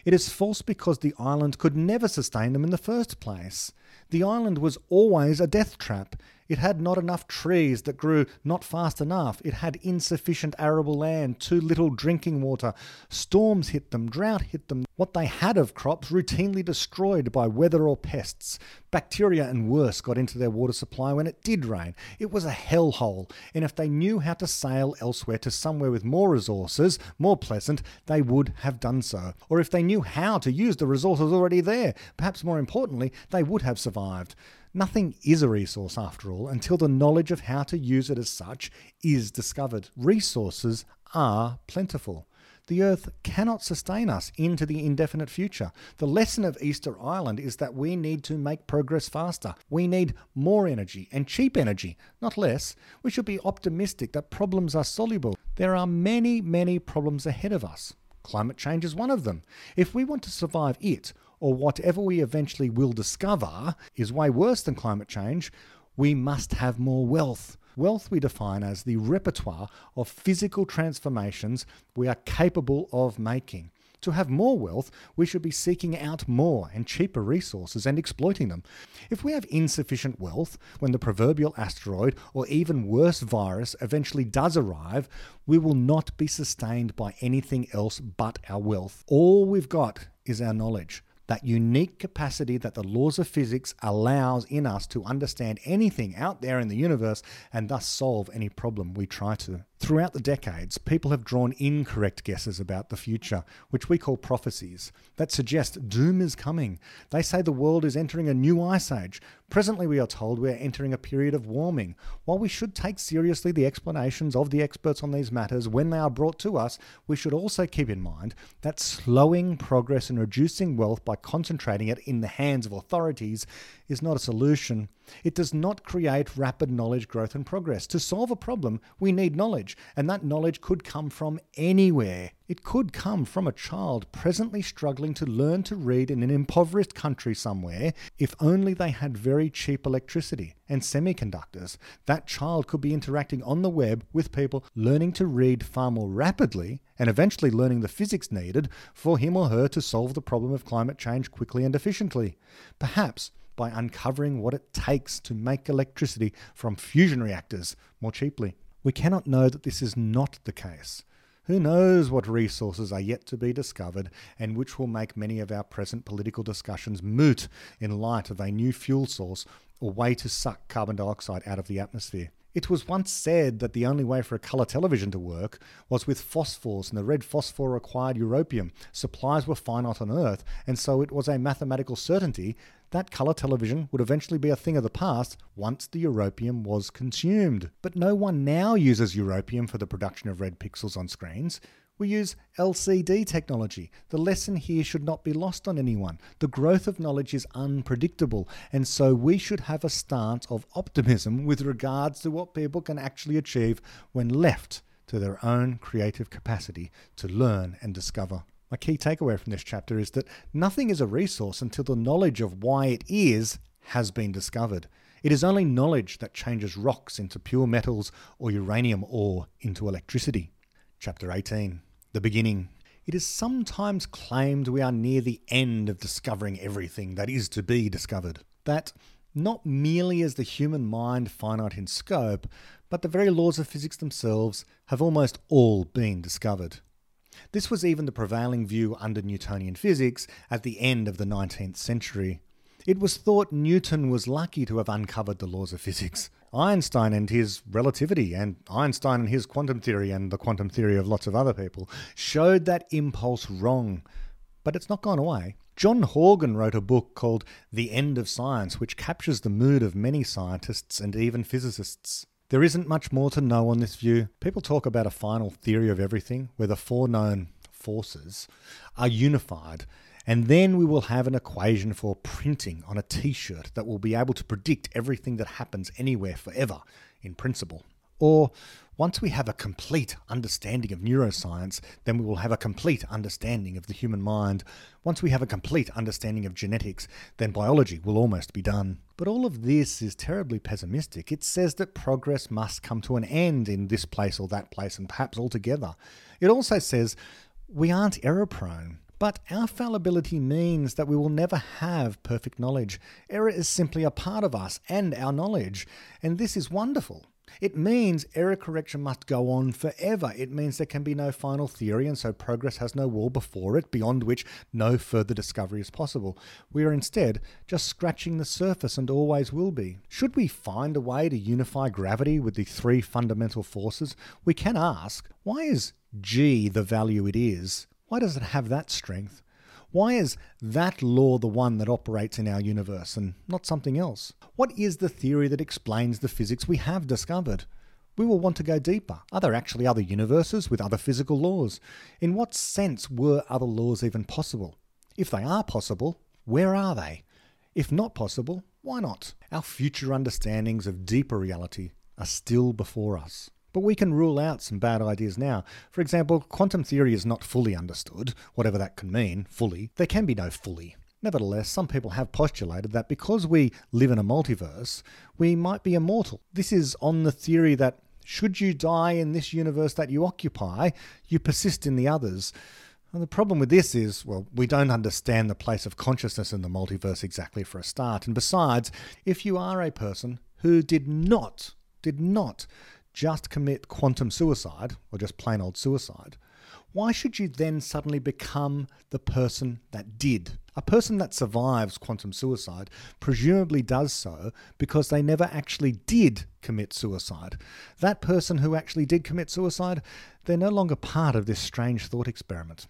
It is false because the island could never sustain them in the first place. The island was always a death trap. It had not enough trees that grew not fast enough. It had insufficient arable land, too little drinking water. Storms hit them, drought hit them. What they had of crops routinely destroyed by weather or pests. Bacteria and worse got into their water supply when it did rain. It was a hellhole, and if they knew how to sail elsewhere to somewhere with more resources, more pleasant, they would have done so. Or if they knew how to use the resources already there, perhaps more importantly, they would have survived. Nothing is a resource, after all, until the knowledge of how to use it as such is discovered. Resources are plentiful. The Earth cannot sustain us into the indefinite future. The lesson of Easter Island is that we need to make progress faster. We need more energy and cheap energy, not less. We should be optimistic that problems are soluble. There are many, many problems ahead of us. Climate change is one of them. If we want to survive it, or whatever we eventually will discover is way worse than climate change, we must have more wealth. Wealth we define as the repertoire of physical transformations we are capable of making. To have more wealth, we should be seeking out more and cheaper resources and exploiting them. If we have insufficient wealth, when the proverbial asteroid or even worse virus eventually does arrive, we will not be sustained by anything else but our wealth. All we've got is our knowledge that unique capacity that the laws of physics allows in us to understand anything out there in the universe and thus solve any problem we try to. Throughout the decades, people have drawn incorrect guesses about the future, which we call prophecies, that suggest doom is coming. They say the world is entering a new ice age. Presently, we are told we are entering a period of warming. While we should take seriously the explanations of the experts on these matters when they are brought to us, we should also keep in mind that slowing progress and reducing wealth by concentrating it in the hands of authorities is not a solution. It does not create rapid knowledge growth and progress. To solve a problem, we need knowledge, and that knowledge could come from anywhere. It could come from a child presently struggling to learn to read in an impoverished country somewhere if only they had very cheap electricity and semiconductors. That child could be interacting on the web with people learning to read far more rapidly and eventually learning the physics needed for him or her to solve the problem of climate change quickly and efficiently. Perhaps by uncovering what it takes to make electricity from fusion reactors more cheaply. We cannot know that this is not the case. Who knows what resources are yet to be discovered and which will make many of our present political discussions moot in light of a new fuel source or way to suck carbon dioxide out of the atmosphere. It was once said that the only way for a colour television to work was with phosphors, and the red phosphor required europium. Supplies were finite on Earth, and so it was a mathematical certainty that colour television would eventually be a thing of the past once the europium was consumed. But no one now uses europium for the production of red pixels on screens. We use LCD technology. The lesson here should not be lost on anyone. The growth of knowledge is unpredictable, and so we should have a stance of optimism with regards to what people can actually achieve when left to their own creative capacity to learn and discover. My key takeaway from this chapter is that nothing is a resource until the knowledge of why it is has been discovered. It is only knowledge that changes rocks into pure metals or uranium ore into electricity. Chapter 18 the beginning. It is sometimes claimed we are near the end of discovering everything that is to be discovered. That not merely is the human mind finite in scope, but the very laws of physics themselves have almost all been discovered. This was even the prevailing view under Newtonian physics at the end of the 19th century. It was thought Newton was lucky to have uncovered the laws of physics. Einstein and his relativity, and Einstein and his quantum theory, and the quantum theory of lots of other people, showed that impulse wrong. But it's not gone away. John Horgan wrote a book called The End of Science, which captures the mood of many scientists and even physicists. There isn't much more to know on this view. People talk about a final theory of everything, where the four known forces are unified, and then we will have an equation for printing on a t shirt that will be able to predict everything that happens anywhere forever, in principle. Or once we have a complete understanding of neuroscience, then we will have a complete understanding of the human mind. Once we have a complete understanding of genetics, then biology will almost be done. But all of this is terribly pessimistic. It says that progress must come to an end in this place or that place, and perhaps altogether. It also says we aren't error prone. But our fallibility means that we will never have perfect knowledge. Error is simply a part of us and our knowledge, and this is wonderful. It means error correction must go on forever. It means there can be no final theory, and so progress has no wall before it beyond which no further discovery is possible. We are instead just scratching the surface and always will be. Should we find a way to unify gravity with the three fundamental forces, we can ask why is G the value it is? Why does it have that strength? Why is that law the one that operates in our universe and not something else? What is the theory that explains the physics we have discovered? We will want to go deeper. Are there actually other universes with other physical laws? In what sense were other laws even possible? If they are possible, where are they? If not possible, why not? Our future understandings of deeper reality are still before us. But we can rule out some bad ideas now. For example, quantum theory is not fully understood, whatever that can mean, fully. There can be no fully. Nevertheless, some people have postulated that because we live in a multiverse, we might be immortal. This is on the theory that should you die in this universe that you occupy, you persist in the others. And the problem with this is, well, we don't understand the place of consciousness in the multiverse exactly for a start. And besides, if you are a person who did not, did not just commit quantum suicide, or just plain old suicide, why should you then suddenly become the person that did? A person that survives quantum suicide presumably does so because they never actually did commit suicide. That person who actually did commit suicide, they're no longer part of this strange thought experiment.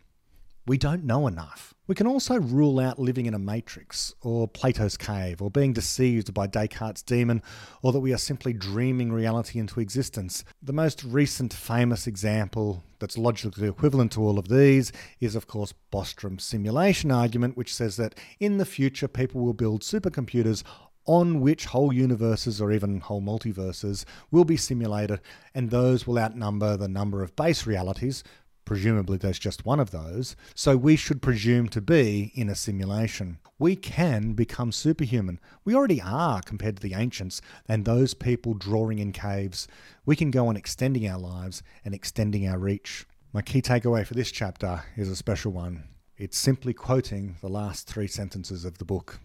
We don't know enough. We can also rule out living in a matrix, or Plato's cave, or being deceived by Descartes' demon, or that we are simply dreaming reality into existence. The most recent famous example that's logically equivalent to all of these is, of course, Bostrom's simulation argument, which says that in the future people will build supercomputers on which whole universes or even whole multiverses will be simulated, and those will outnumber the number of base realities, Presumably, there's just one of those, so we should presume to be in a simulation. We can become superhuman. We already are compared to the ancients and those people drawing in caves. We can go on extending our lives and extending our reach. My key takeaway for this chapter is a special one. It's simply quoting the last three sentences of the book.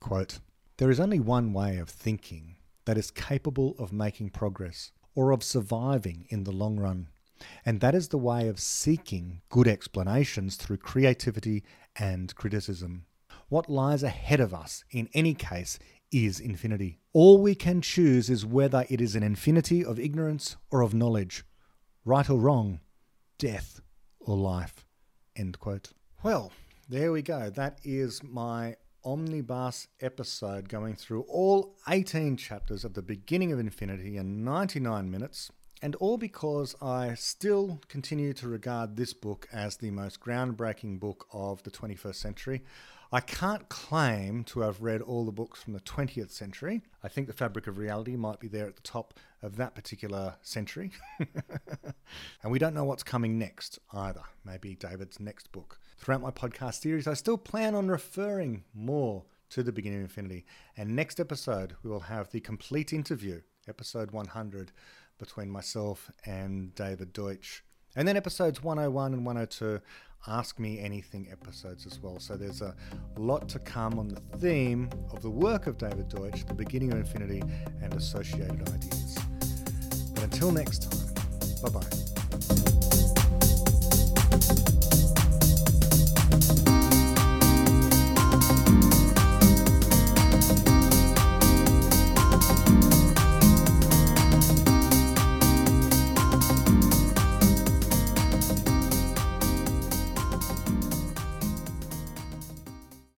Quote, There is only one way of thinking that is capable of making progress or of surviving in the long run. And that is the way of seeking good explanations through creativity and criticism. What lies ahead of us, in any case, is infinity. All we can choose is whether it is an infinity of ignorance or of knowledge, right or wrong, death or life. End quote. Well, there we go. That is my omnibus episode going through all 18 chapters of the beginning of Infinity in 99 minutes and all because I still continue to regard this book as the most groundbreaking book of the 21st century. I can't claim to have read all the books from the 20th century. I think The Fabric of Reality might be there at the top of that particular century. and we don't know what's coming next either. Maybe David's next book. Throughout my podcast series, I still plan on referring more to the beginning of infinity. And next episode, we will have the complete interview, episode 100 between myself and David Deutsch. And then episodes 101 and 102 Ask Me Anything episodes as well. So there's a lot to come on the theme of the work of David Deutsch, the beginning of infinity, and associated ideas. But until next time, bye bye.